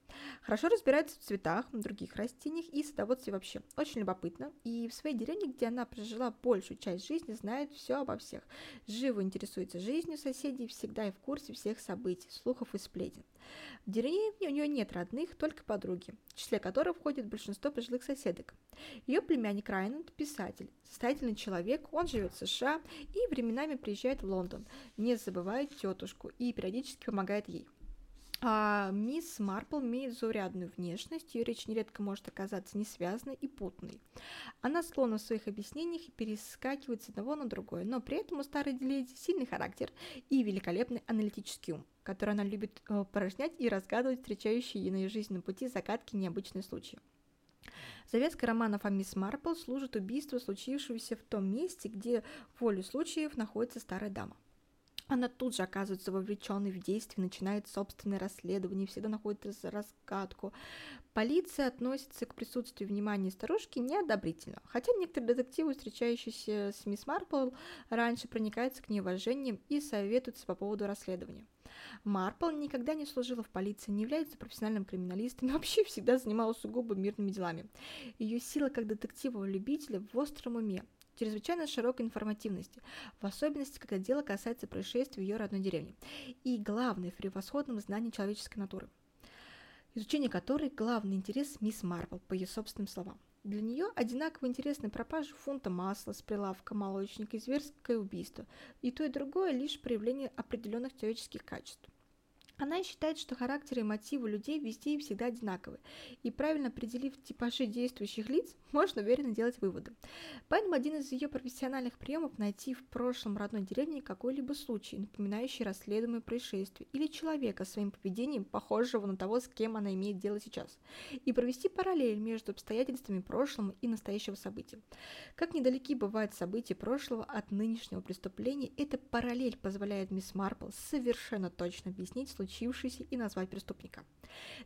Хорошо разбирается в цветах, других растениях и садоводстве вообще. Очень любопытно. И в своей деревне, где она прожила большую часть жизни, знает все обо всех. Живо интересуется жизнью соседей, всегда и в курсе всех событий, слухов и сплетен. В деревне у нее нет родных, только подруги, в числе которых входит большинство пожилых соседок. Ее племянник Райнанд – писатель, состоятельный человек, он живет в США и временами приезжает в Лондон, не забывает тетушку и периодически помогает ей. А мисс Марпл имеет заурядную внешность, ее речь нередко может оказаться несвязанной и путной. Она склонна в своих объяснениях перескакивать с одного на другое, но при этом у старой леди сильный характер и великолепный аналитический ум, который она любит э, порожнять и разгадывать встречающие ей на ее жизненном пути загадки необычные случаи. Завязка романов о мисс Марпл служит убийству, случившегося в том месте, где волю случаев находится старая дама. Она тут же оказывается вовлеченной в действие, начинает собственное расследование, всегда находит разгадку. Полиция относится к присутствию внимания старушки неодобрительно, хотя некоторые детективы, встречающиеся с мисс Марпл, раньше проникаются к ней уважением и советуются по поводу расследования. Марпл никогда не служила в полиции, не является профессиональным криминалистом и вообще всегда занималась сугубо мирными делами. Ее сила как детектива-любителя в остром уме, чрезвычайно широкой информативности, в особенности, когда дело касается происшествий в ее родной деревне, и главное, в превосходном знании человеческой натуры, изучение которой главный интерес мисс Марпл, по ее собственным словам. Для нее одинаково интересны пропажи фунта масла с прилавка молочника и зверское убийство, и то и другое лишь проявление определенных человеческих качеств. Она считает, что характеры и мотивы людей везде и всегда одинаковы, и правильно определив типажи действующих лиц, можно уверенно делать выводы. Поэтому один из ее профессиональных приемов – найти в прошлом родной деревне какой-либо случай, напоминающий расследуемое происшествие, или человека своим поведением, похожего на того, с кем она имеет дело сейчас, и провести параллель между обстоятельствами прошлого и настоящего события. Как недалеки бывают события прошлого от нынешнего преступления, эта параллель позволяет мисс Марпл совершенно точно объяснить случившееся и назвать преступника.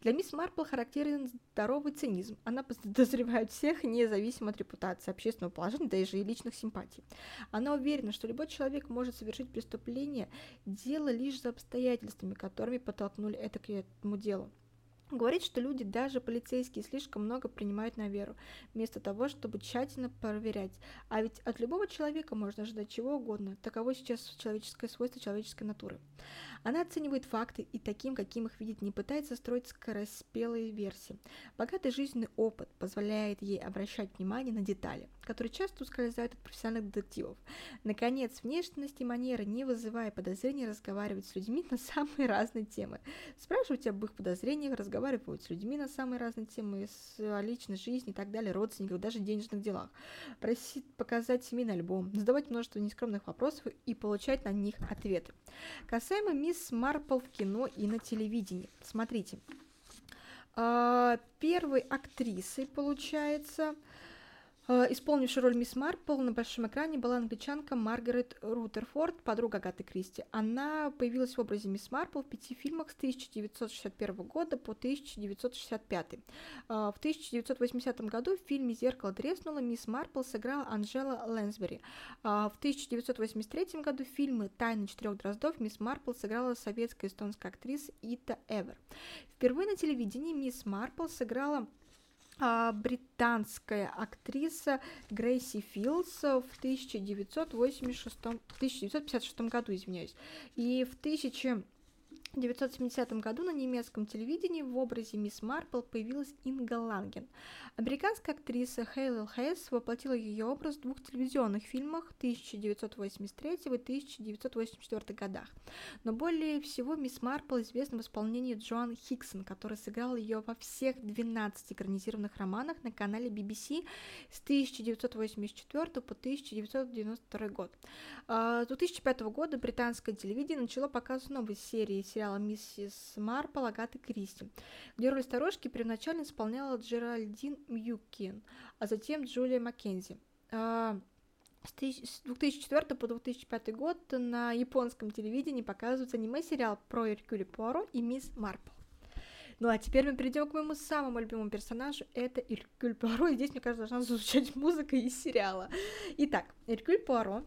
Для мисс Марпл характерен здоровый цинизм. Она подозревает всех, независимо от репутации, общественного положения, даже и личных симпатий. Она уверена, что любой человек может совершить преступление, дело лишь за обстоятельствами, которыми подтолкнули это к этому делу. Говорит, что люди, даже полицейские, слишком много принимают на веру, вместо того, чтобы тщательно проверять. А ведь от любого человека можно ожидать чего угодно. Таково сейчас человеческое свойство человеческой натуры. Она оценивает факты и таким, каким их видит, не пытается строить скороспелые версии. Богатый жизненный опыт позволяет ей обращать внимание на детали, которые часто ускользают от профессиональных детективов. Наконец, внешность и манеры, не вызывая подозрений, разговаривать с людьми на самые разные темы. Спрашивать об их подозрениях, разговаривать с людьми на самые разные темы, с, о личной жизни и так далее, родственников, даже денежных делах. Просить показать семейный альбом, задавать множество нескромных вопросов и получать на них ответы. Касаемо мисс Марпл в кино и на телевидении. Смотрите. А, первой актрисой, получается, Э, исполнившей роль мисс Марпл на большом экране была англичанка Маргарет Рутерфорд, подруга Агаты Кристи. Она появилась в образе мисс Марпл в пяти фильмах с 1961 года по 1965. Э, в 1980 году в фильме «Зеркало треснуло» мисс Марпл сыграла Анжела Лэнсбери. Э, в 1983 году в фильме «Тайны четырех дроздов» мисс Марпл сыграла советская эстонская актриса Ита Эвер. Впервые на телевидении мисс Марпл сыграла британская актриса Грейси Филдс в 1986, 1956 году, извиняюсь. И в 1000 В 1970 году на немецком телевидении в образе мисс Марпл появилась Инга Ланген. Американская актриса Хейл Хесс воплотила ее образ в двух телевизионных фильмах 1983 и 1984 годах. Но более всего мисс Марпл известна в исполнении Джоан Хиксон, которая сыграла ее во всех 12 экранизированных романах на канале BBC с 1984 по 1992 год. А, с 2005 года британское телевидение начало показ новой серии сериала «Миссис Марпл» Агаты Кристи, где роль старушки первоначально исполняла Джеральдин Мьюкин, а затем Джулия Маккензи. А, с 2004 по 2005 год на японском телевидении показывается аниме-сериал про Эркюли Пуаро и мисс Марпл. Ну а теперь мы перейдем к моему самому любимому персонажу, это Эркюль Пуаро, и здесь, мне кажется, должна звучать музыка из сериала. Итак, Эркюль Пуаро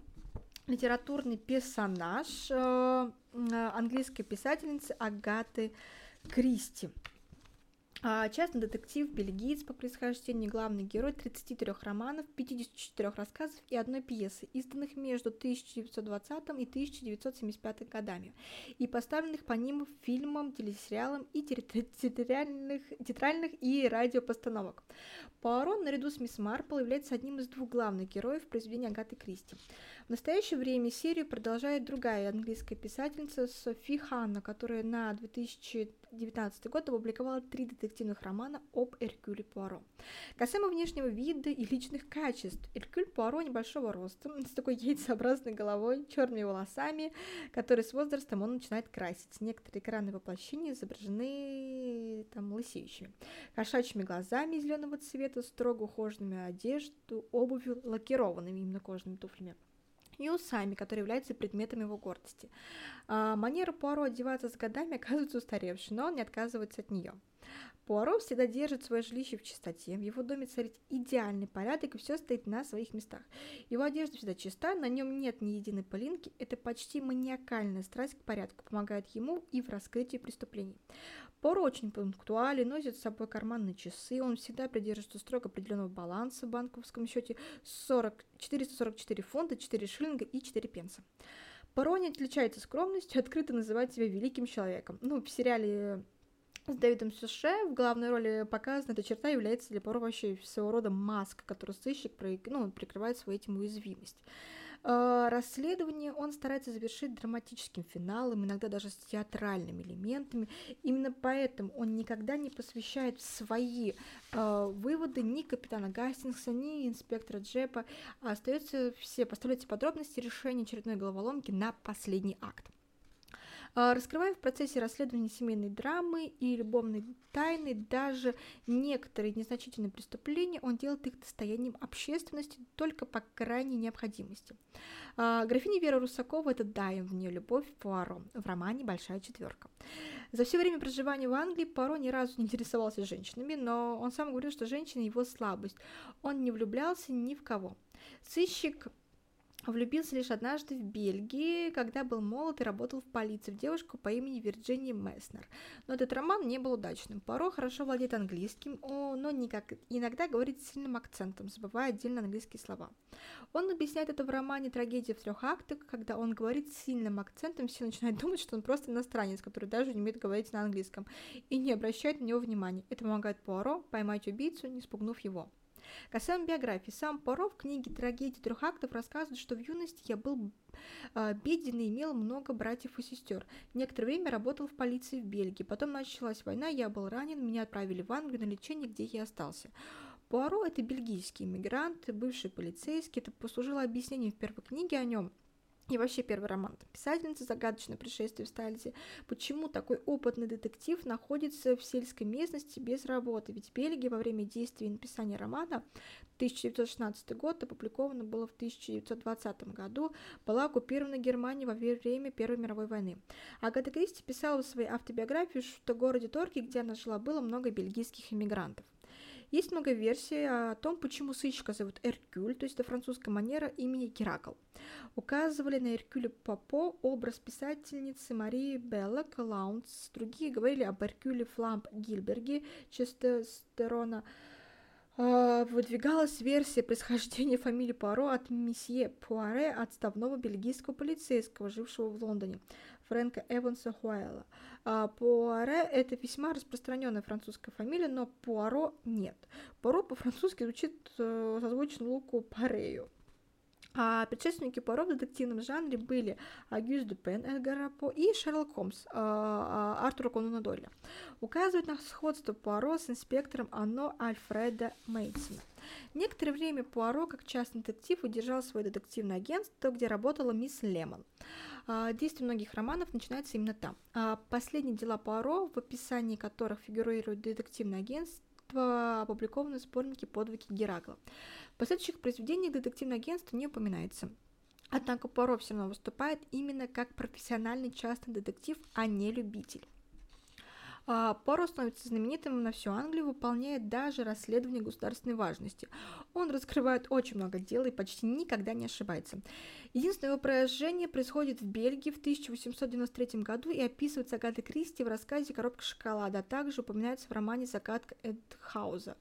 литературный персонаж э, английской писательницы Агаты Кристи. А, частный детектив, бельгиец по происхождению, главный герой 33 романов, 54 рассказов и одной пьесы, изданных между 1920 и 1975 годами, и поставленных по ним фильмам, телесериалам и театральных, театральных и радиопостановок. Пуаро наряду с мисс Марпл является одним из двух главных героев произведения Агаты Кристи. В настоящее время серию продолжает другая английская писательница Софи Ханна, которая на 2019 год опубликовала три детективных романа об Эркюле Пуаро. Касаемо внешнего вида и личных качеств, Эркюль Пуаро небольшого роста, с такой яйцеобразной головой, черными волосами, которые с возрастом он начинает красить. Некоторые экранные воплощения изображены там лысеющими, кошачьими глазами зеленого цвета, строго ухоженными одежду, обувью, лакированными именно кожаными туфлями и усами, которые являются предметом его гордости. А, манера Пуаро одеваться с годами оказывается устаревшей, но он не отказывается от нее. Пуаро всегда держит свое жилище в чистоте, в его доме царит идеальный порядок и все стоит на своих местах. Его одежда всегда чиста, на нем нет ни единой пылинки, это почти маниакальная страсть к порядку, помогает ему и в раскрытии преступлений. Пуаро очень пунктуален, носит с собой карманные часы, он всегда придерживается строго определенного баланса в банковском счете 40, 444 фунта, 4 шиллинга и 4 пенса. Пуаро не отличается скромностью, открыто называет себя великим человеком. Ну, в сериале с Дэвидом Суше в главной роли показана эта черта является для Пуаро вообще своего рода маска, которую сыщик ну, прикрывает свою этим уязвимость. Э, расследование он старается завершить драматическим финалом, иногда даже с театральными элементами. Именно поэтому он никогда не посвящает свои э, выводы ни капитана Гастингса, ни инспектора Джепа, а остается все, поставляются подробности решения очередной головоломки на последний акт. А, раскрывая в процессе расследования семейной драмы и любовной тайны даже некоторые незначительные преступления, он делает их достоянием общественности только по крайней необходимости. А, графиня Вера Русакова – это даем в нее любовь Пуаро в романе «Большая четверка». За все время проживания в Англии Пуаро ни разу не интересовался женщинами, но он сам говорил, что женщина – его слабость. Он не влюблялся ни в кого. Сыщик Влюбился лишь однажды в Бельгии, когда был молод и работал в полиции, в девушку по имени Вирджиния Месснер. Но этот роман не был удачным. Поро хорошо владеет английским, но никак, иногда говорит с сильным акцентом, забывая отдельно английские слова. Он объясняет это в романе «Трагедия в трех актах», когда он говорит с сильным акцентом, все начинают думать, что он просто иностранец, который даже не умеет говорить на английском, и не обращают на него внимания. Это помогает Пуаро поймать убийцу, не спугнув его. Касаемо биографии, сам Поро в книге «Трагедия трех актов» рассказывает, что в юности я был э, беден и имел много братьев и сестер. Некоторое время работал в полиции в Бельгии. Потом началась война, я был ранен, меня отправили в Англию на лечение, где я остался. Пуаро – это бельгийский иммигрант, бывший полицейский. Это послужило объяснением в первой книге о нем – и вообще первый роман писательницы «Загадочное пришествие в Стальзе». Почему такой опытный детектив находится в сельской местности без работы? Ведь Бельгия во время действия и написания романа 1916 год опубликовано было в 1920 году, была оккупирована Германией во время Первой мировой войны. Агата Кристи писала в своей автобиографии, что в городе Торки, где она жила, было много бельгийских иммигрантов. Есть много версий о том, почему сыщика зовут Эркюль, то есть это французская манера имени Геракл. Указывали на Эркюля Попо образ писательницы Марии Белла Лаунс, другие говорили об Эркюле Фламп Гильберге, Честестерона, а, выдвигалась версия происхождения фамилии Пуаро от месье Пуаре, отставного бельгийского полицейского, жившего в Лондоне. Фрэнка Эванса Хуайла. А, Пуаре – это весьма распространенная французская фамилия, но Пуаро нет. Пуаро по-французски звучит э, созвучно Луку Парею. А предшественники Пуаро в детективном жанре были Агюст Дюпен Эдгара По и Шерлок Холмс а, а, Артура Конана Дойля. Указывают на сходство Пуаро с инспектором Анно Альфреда Мейтсона. Некоторое время Пуаро, как частный детектив, удержал свое детективное агентство, где работала мисс Лемон. А, действие многих романов начинается именно там. А, последние дела Пуаро, в описании которых фигурирует детективное агентство, опубликованы в сборнике «Подвиги Геракла». В последующих произведениях детективное агентство не упоминается. Однако Пуаро все равно выступает именно как профессиональный частный детектив, а не любитель. А, Поро становится знаменитым на всю Англию, выполняет даже расследование государственной важности. Он раскрывает очень много дел и почти никогда не ошибается. Единственное его поражение происходит в Бельгии в 1893 году и описывается Агатой Кристи в рассказе «Коробка шоколада», а также упоминается в романе «Загадка Эдхауза».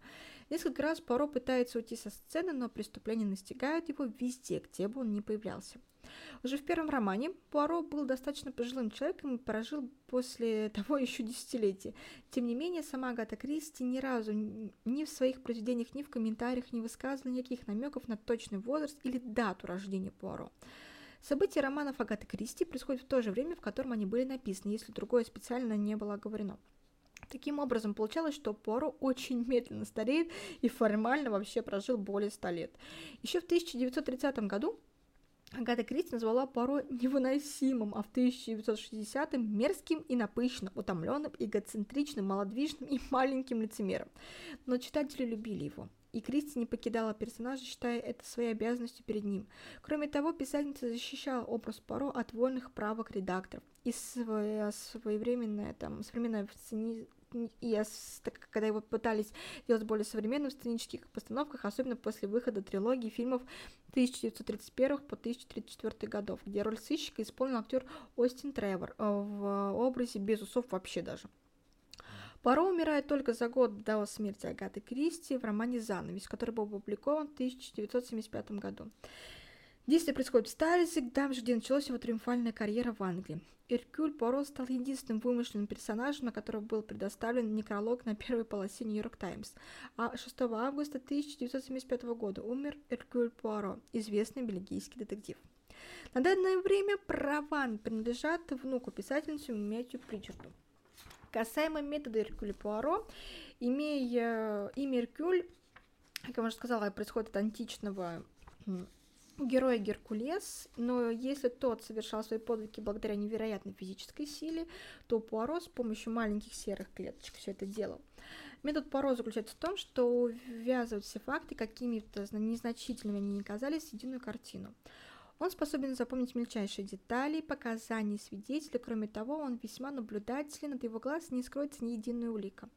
Несколько раз Поро пытается уйти со сцены, но преступления настигают его везде, где бы он ни появлялся. Уже в первом романе Пуаро был достаточно пожилым человеком и прожил после того еще десятилетия. Тем не менее, сама Агата Кристи ни разу ни в своих произведениях, ни в комментариях не высказывала никаких намеков на точный возраст или дату рождения Пуаро. События романов Агаты Кристи происходят в то же время, в котором они были написаны, если другое специально не было оговорено. Таким образом, получалось, что Пуаро очень медленно стареет и формально вообще прожил более 100 лет. Еще в 1930 году Агата Кристи назвала Пуаро невыносимым, а в 1960-м мерзким и напыщенным, утомленным, эгоцентричным, малодвижным и маленьким лицемером. Но читатели любили его. И Кристи не покидала персонажа, считая это своей обязанностью перед ним. Кроме того, писательница защищала образ Паро от вольных правок редакторов и своевременное, там, современное и так, когда его пытались делать более современным в сценических постановках, особенно после выхода трилогии фильмов 1931 по 1934 годов, где роль сыщика исполнил актер Остин Тревор э, в образе без усов вообще даже. Паро умирает только за год до смерти Агаты Кристи в романе «Занавес», который был опубликован в 1975 году. Действие происходит в Сталисе, там же, где началась его триумфальная карьера в Англии. Эркюль Поро стал единственным вымышленным персонажем, на которого был предоставлен некролог на первой полосе Нью-Йорк Таймс. А 6 августа 1975 года умер Эркюль Пуаро, известный бельгийский детектив. На данное время права принадлежат внуку писательницы Мэтью Причарду. Касаемо метода Эркюля Пуаро, имея имя Эркюль, как я уже сказала, происходит от античного героя Геркулес, но если тот совершал свои подвиги благодаря невероятной физической силе, то Пуаро с помощью маленьких серых клеточек все это делал. Метод Пуаро заключается в том, что увязывать все факты, какими-то незначительными они не казались, в единую картину. Он способен запомнить мельчайшие детали, показания свидетеля, кроме того, он весьма наблюдателен, от его глаз не скроется ни единая улика.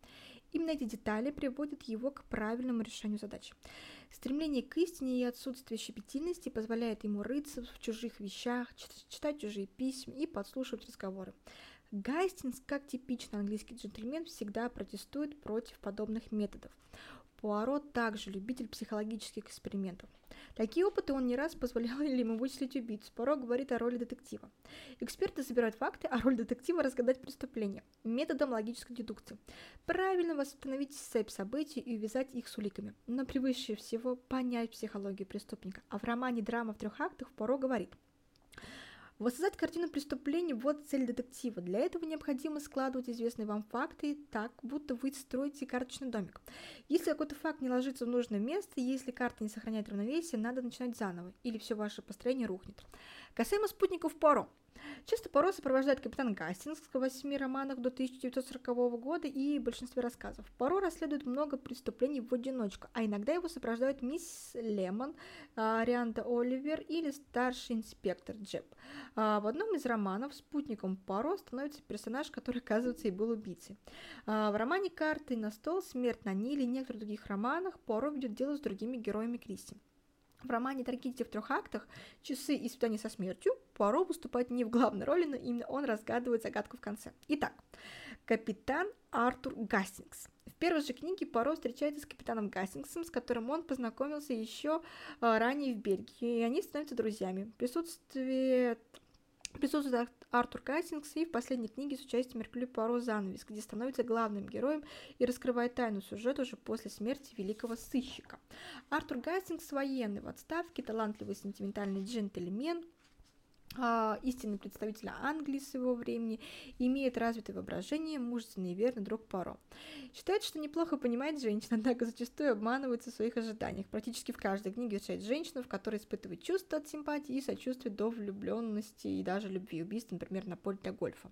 Именно эти детали приводят его к правильному решению задачи. Стремление к истине и отсутствие щепетильности позволяет ему рыться в чужих вещах, читать чужие письма и подслушивать разговоры. Гастингс, как типичный английский джентльмен, всегда протестует против подобных методов. Пуаро также любитель психологических экспериментов. Такие опыты он не раз позволял ему вычислить убийцу. Порой говорит о роли детектива. Эксперты собирают факты, а роль детектива – разгадать преступление методом логической дедукции. Правильно восстановить цепь событий и увязать их с уликами. Но превыше всего понять психологию преступника. А в романе «Драма в трех актах» Поро говорит – Воссоздать картину преступления – вот цель детектива. Для этого необходимо складывать известные вам факты так, будто вы строите карточный домик. Если какой-то факт не ложится в нужное место, если карта не сохраняет равновесие, надо начинать заново, или все ваше построение рухнет. Касаемо спутников Поро – Часто Поро сопровождает капитан Гастингс в восьми романах до 1940 года и большинстве рассказов. Поро расследует много преступлений в одиночку, а иногда его сопровождают мисс Лемон, а, Рианда Оливер или старший инспектор Джеб. А, в одном из романов спутником Поро становится персонаж, который, оказывается, и был убийцей. А, в романе «Карты на стол», «Смерть на Ниле» и некоторых других романах Поро ведет дело с другими героями Кристи. В романе «Трагедия в трех актах. Часы и испытания со смертью» Пуаро выступает не в главной роли, но именно он разгадывает загадку в конце. Итак, капитан Артур Гастингс. В первой же книге Пуаро встречается с капитаном Гастингсом, с которым он познакомился еще а, ранее в Бельгии, и они становятся друзьями. Присутствие Присутствует Артур Кастингс и в последней книге с участием Меркюри Пуаро «Занавес», где становится главным героем и раскрывает тайну сюжета уже после смерти великого сыщика. Артур Гастингс военный в отставке, талантливый сентиментальный джентльмен, истинный представитель Англии своего времени, имеет развитое воображение, мужественный и верный друг Паро. Считает, что неплохо понимает женщин, однако зачастую обманывается в своих ожиданиях. Практически в каждой книге встречает женщину, в которой испытывает чувства от симпатии и сочувствия до влюбленности и даже любви убийств, например, на поле для гольфа.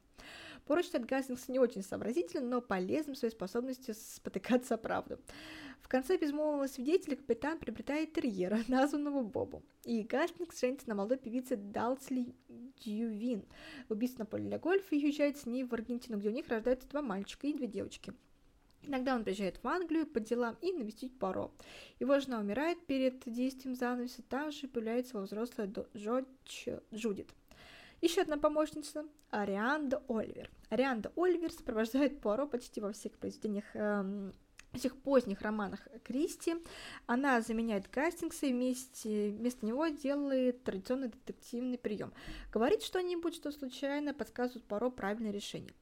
Поро считает Гастингс не очень сообразительным, но полезным своей способностью спотыкаться о правду. В конце безмолвного свидетеля капитан приобретает терьера, названного Бобом. И Гастингс женится на молодой певице Далсли Дьювин. В убийстве на поле для гольфа и уезжает с ней в Аргентину, где у них рождаются два мальчика и две девочки. Иногда он приезжает в Англию по делам и навестить Паро. Его жена умирает перед действием занавеса, там же появляется его взрослая Джодж Джудит. Еще одна помощница – Арианда Оливер. Арианда Оливер сопровождает Пуаро почти во всех произведениях эм, этих поздних романах Кристи. Она заменяет Гастингса и вместе, вместо него делает традиционный детективный прием. Говорит что-нибудь, что случайно подсказывает Паро правильное решение.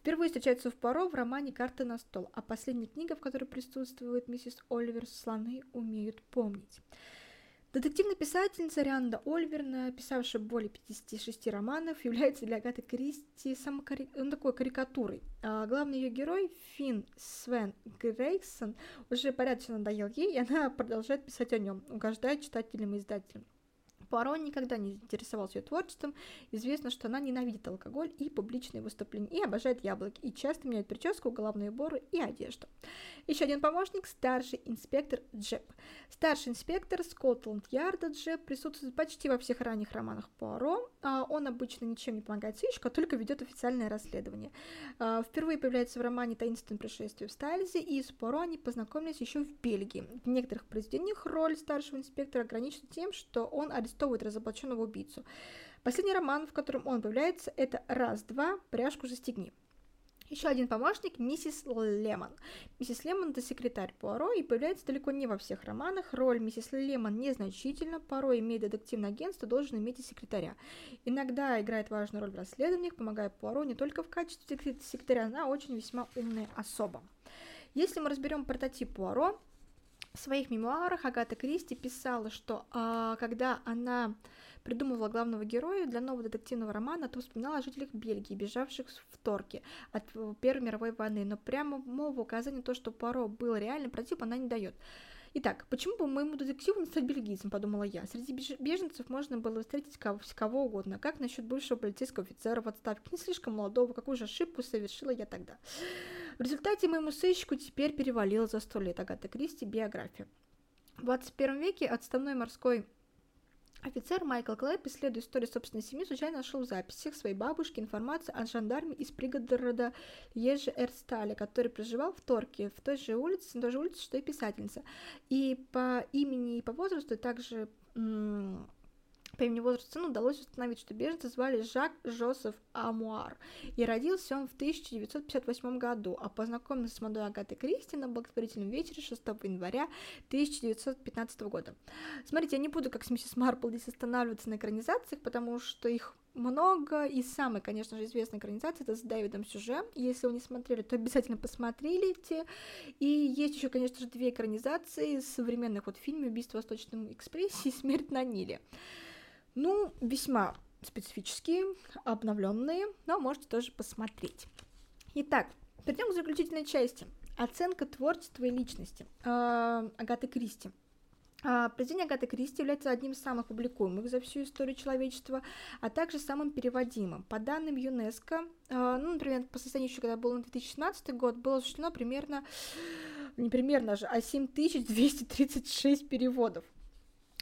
Впервые встречается в Паро в романе «Карта на стол», а последняя книга, в которой присутствует миссис Оливер «Слоны умеют помнить». Детективная писательница Рианда Ольвер, написавшая более 56 романов, является для Агаты Кристи самокари... ну, такой карикатурой. А главный ее герой, Финн Свен Грейсон, уже порядочно надоел ей, и она продолжает писать о нем, угождая читателям и издателям. Пуаро никогда не интересовался ее творчеством. Известно, что она ненавидит алкоголь и публичные выступления, и обожает яблоки, и часто меняет прическу, головные уборы и одежду. Еще один помощник – старший инспектор Джеб. Старший инспектор Скотланд-Ярда Джеб присутствует почти во всех ранних романах Пуаро. А он обычно ничем не помогает сыщику, а только ведет официальное расследование. А, впервые появляется в романе «Таинственное происшествие в Стальзе», и с Пуаро они познакомились еще в Бельгии. В некоторых произведениях роль старшего инспектора ограничена тем, что он арестован арестовывает разоблаченного убийцу. Последний роман, в котором он появляется, это «Раз-два, пряжку застегни». Еще один помощник – миссис Лемон. Миссис Лемон – это секретарь Пуаро и появляется далеко не во всех романах. Роль миссис Лемон незначительна, порой имея детективное агентство, должен иметь и секретаря. Иногда играет важную роль в расследованиях, помогая Пуаро не только в качестве секретаря, она очень весьма умная особа. Если мы разберем прототип Пуаро, в своих мемуарах Агата Кристи писала, что а, когда она придумывала главного героя для нового детективного романа, то вспоминала о жителях Бельгии, бежавших в Торке от Первой мировой войны, но прямо мову указания то, что Паро был реальным против, она не дает. Итак, почему бы моему детективу не стать бельгийцем, подумала я. Среди беженцев можно было встретить кого, кого угодно. Как насчет бывшего полицейского офицера в отставке, не слишком молодого, какую же ошибку совершила я тогда. В результате моему сыщику теперь перевалило за сто лет Агата Кристи биография. В 21 веке отставной морской Офицер Майкл Клэп, исследуя историю собственной семьи, случайно нашел в записях своей бабушки информацию о жандарме из пригорода Ежи Эрсталя, который проживал в Торке, в той же улице, на той же улице, что и писательница. И по имени и по возрасту также по имени возраста сыну удалось установить, что беженца звали Жак Жозеф Амуар, и родился он в 1958 году, а познакомился с молодой Агатой Кристи на благотворительном вечере 6 января 1915 года. Смотрите, я не буду, как с миссис Марпл, здесь останавливаться на экранизациях, потому что их много, и самая, конечно же, известная экранизация это с Дэвидом Сюже. Если вы не смотрели, то обязательно посмотрите. И есть еще, конечно же, две экранизации современных вот фильмов «Убийство в Восточном экспрессе» и «Смерть на Ниле». Ну, весьма специфические, обновленные, но можете тоже посмотреть. Итак, перейдем к заключительной части. Оценка творчества и личности э, Агаты Кристи. А, произведение Агаты Кристи является одним из самых публикуемых за всю историю человечества, а также самым переводимым. По данным ЮНЕСКо, а, ну, например, по состоянию еще, когда был на 2016 год, было осуществлено примерно, не примерно же, а 7236 переводов.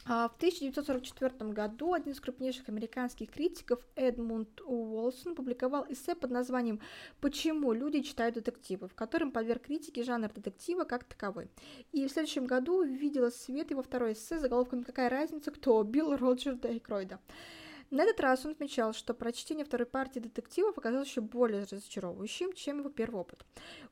А, в 1944 году один из крупнейших американских критиков Эдмунд Уолсон публиковал эссе под названием «Почему люди читают детективы», в котором подверг критике жанр детектива как таковой. И в следующем году видела свет его второй эссе с заголовком «Какая разница, кто убил Роджера Дейкройда?». На этот раз он отмечал, что прочтение второй партии детективов оказалось еще более разочаровывающим, чем его первый опыт.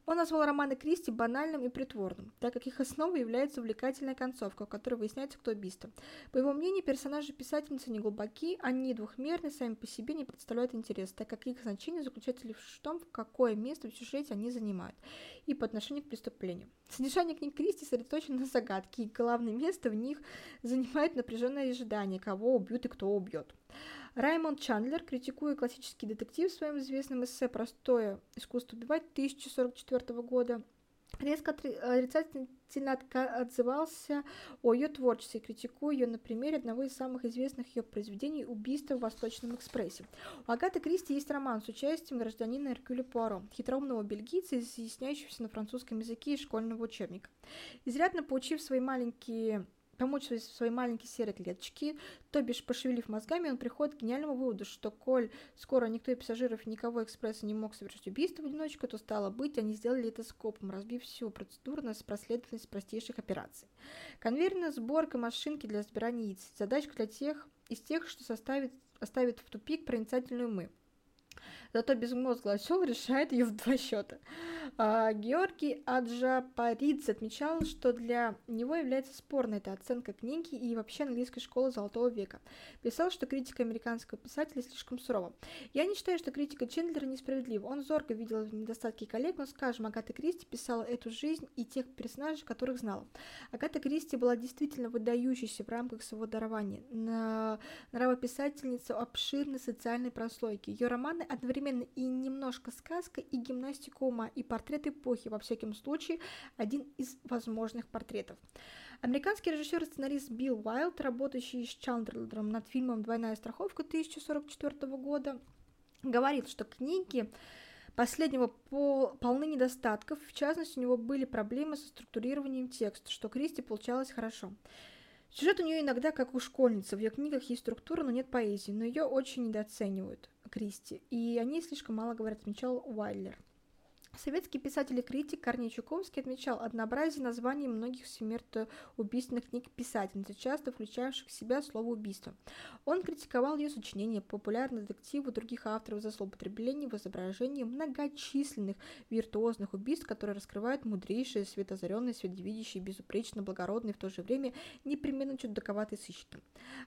Он назвал романы Кристи банальным и притворным, так как их основой является увлекательная концовка, в которой выясняется, кто убийство. По его мнению, персонажи писательницы не глубоки, они двухмерны, сами по себе не представляют интерес, так как их значение заключается лишь в том, в какое место в сюжете они занимают, и по отношению к преступлению. Содержание книг Кристи сосредоточено на загадке, и главное место в них занимает напряженное ожидание, кого убьют и кто убьет. Раймонд Чандлер, критикуя классический детектив в своем известном эссе «Простое искусство убивать» 1044 года, резко отрицательно отзывался о ее творчестве, критикуя ее на примере одного из самых известных ее произведений «Убийство в Восточном экспрессе». У Агаты Кристи есть роман с участием гражданина Эркюля Пуаро, хитроумного бельгийца, изъясняющегося на французском языке из школьного учебника. Изрядно поучив свои маленькие помочь своей, своей маленькой серой клеточке, то бишь пошевелив мозгами, он приходит к гениальному выводу, что коль скоро никто из пассажиров никого экспресса не мог совершить убийство в одиночку, то стало быть, они сделали это скопом, разбив всю процедурность, последовательность простейших операций. Конвейерная сборка машинки для разбирания яиц, задачка для тех из тех, что составит, оставит в тупик проницательную мы. Зато безмозглый осел решает ее в два счета. А, Георгий Аджапаридзе отмечал, что для него является спорной эта оценка книги и вообще английской школы Золотого века. Писал, что критика американского писателя слишком сурова. Я не считаю, что критика Чендлера несправедлива. Он зорко видел недостатки коллег, но, скажем, Агата Кристи писала эту жизнь и тех персонажей, которых знала. Агата Кристи была действительно выдающейся в рамках своего дарования. Нравописательница обширной социальной прослойки. Ее романы одновременно и немножко сказка, и гимнастика ума, и портрет эпохи, во всяком случае, один из возможных портретов. Американский режиссер и сценарист Билл Уайлд, работающий с Чандлером над фильмом «Двойная страховка» 1044 года, говорит, что книги последнего пол, полны недостатков, в частности, у него были проблемы со структурированием текста, что Кристи получалось хорошо. Сюжет у нее иногда как у школьницы. В ее книгах есть структура, но нет поэзии, но ее очень недооценивают. Кристи, и о ней слишком мало говорят, отмечал Уайлер. Советский писатель и критик Корней Чуковский отмечал однообразие названий многих смертоубийственных книг писательницы, часто включавших в себя слово «убийство». Он критиковал ее сочинения, популярные детективы других авторов за злоупотребление в изображении многочисленных виртуозных убийств, которые раскрывают мудрейшие, светозаренные, световидящие, безупречно благородные, в то же время непременно чудаковатые сыщики.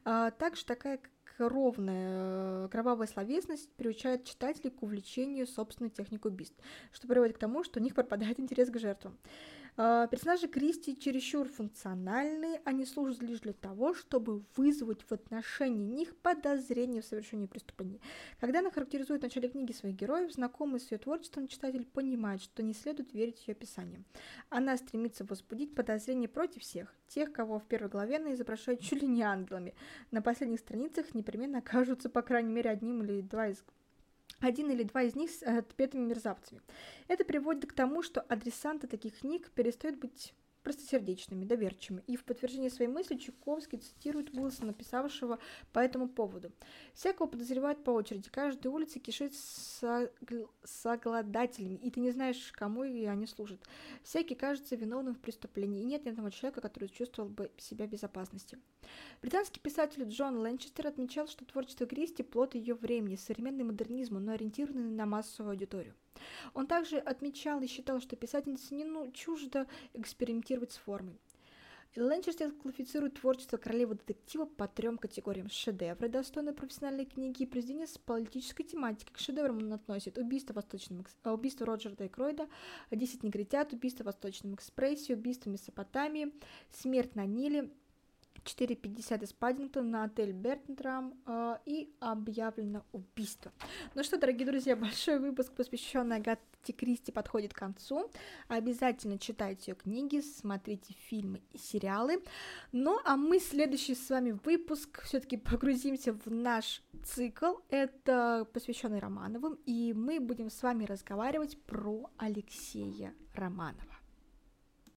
А также такая ровная э, кровавая словесность приучает читателей к увлечению собственной техникой убийств, что приводит к тому, что у них пропадает интерес к жертвам. А, персонажи Кристи чересчур функциональны, они служат лишь для того, чтобы вызвать в отношении них подозрение в совершении преступлений. Когда она характеризует в начале книги своих героев, знакомый с ее творчеством читатель понимает, что не следует верить ее описаниям. Она стремится возбудить подозрения против всех, тех, кого в первой главе она изображает чуть ли не ангелами. На последних страницах непременно окажутся, по крайней мере, одним или два из один или два из них с отпетыми мерзавцами. Это приводит к тому, что адресанты таких книг перестают быть простосердечными, доверчивыми. И в подтверждение своей мысли Чуковский цитирует Уилсона, написавшего по этому поводу. «Всякого подозревают по очереди. Каждая улица кишит соглядателями, и ты не знаешь, кому и они служат. Всякий кажется виновным в преступлении, и нет ни одного человека, который чувствовал бы себя в безопасности». Британский писатель Джон Лэнчестер отмечал, что творчество Кристи – плод ее времени, современный модернизм, но ориентированный на массовую аудиторию. Он также отмечал и считал, что писательнице не ну, чуждо экспериментировать с формой. Ленчестер классифицирует творчество королевы детектива по трем категориям. Шедевры, достойные профессиональной книги и произведения с политической тематикой. К шедеврам он относит убийство, восточном, э, убийство Роджера Дейкройда, Десять негритят, убийство в Восточном экспрессе, убийство Месопотамии, смерть на Ниле, 4.50 из Паддингтона на отель Бертрам э, и объявлено убийство. Ну что, дорогие друзья, большой выпуск, посвященный Агате Кристи, подходит к концу. Обязательно читайте ее книги, смотрите фильмы и сериалы. Ну, а мы следующий с вами выпуск все-таки погрузимся в наш цикл. Это посвященный Романовым, и мы будем с вами разговаривать про Алексея Романова.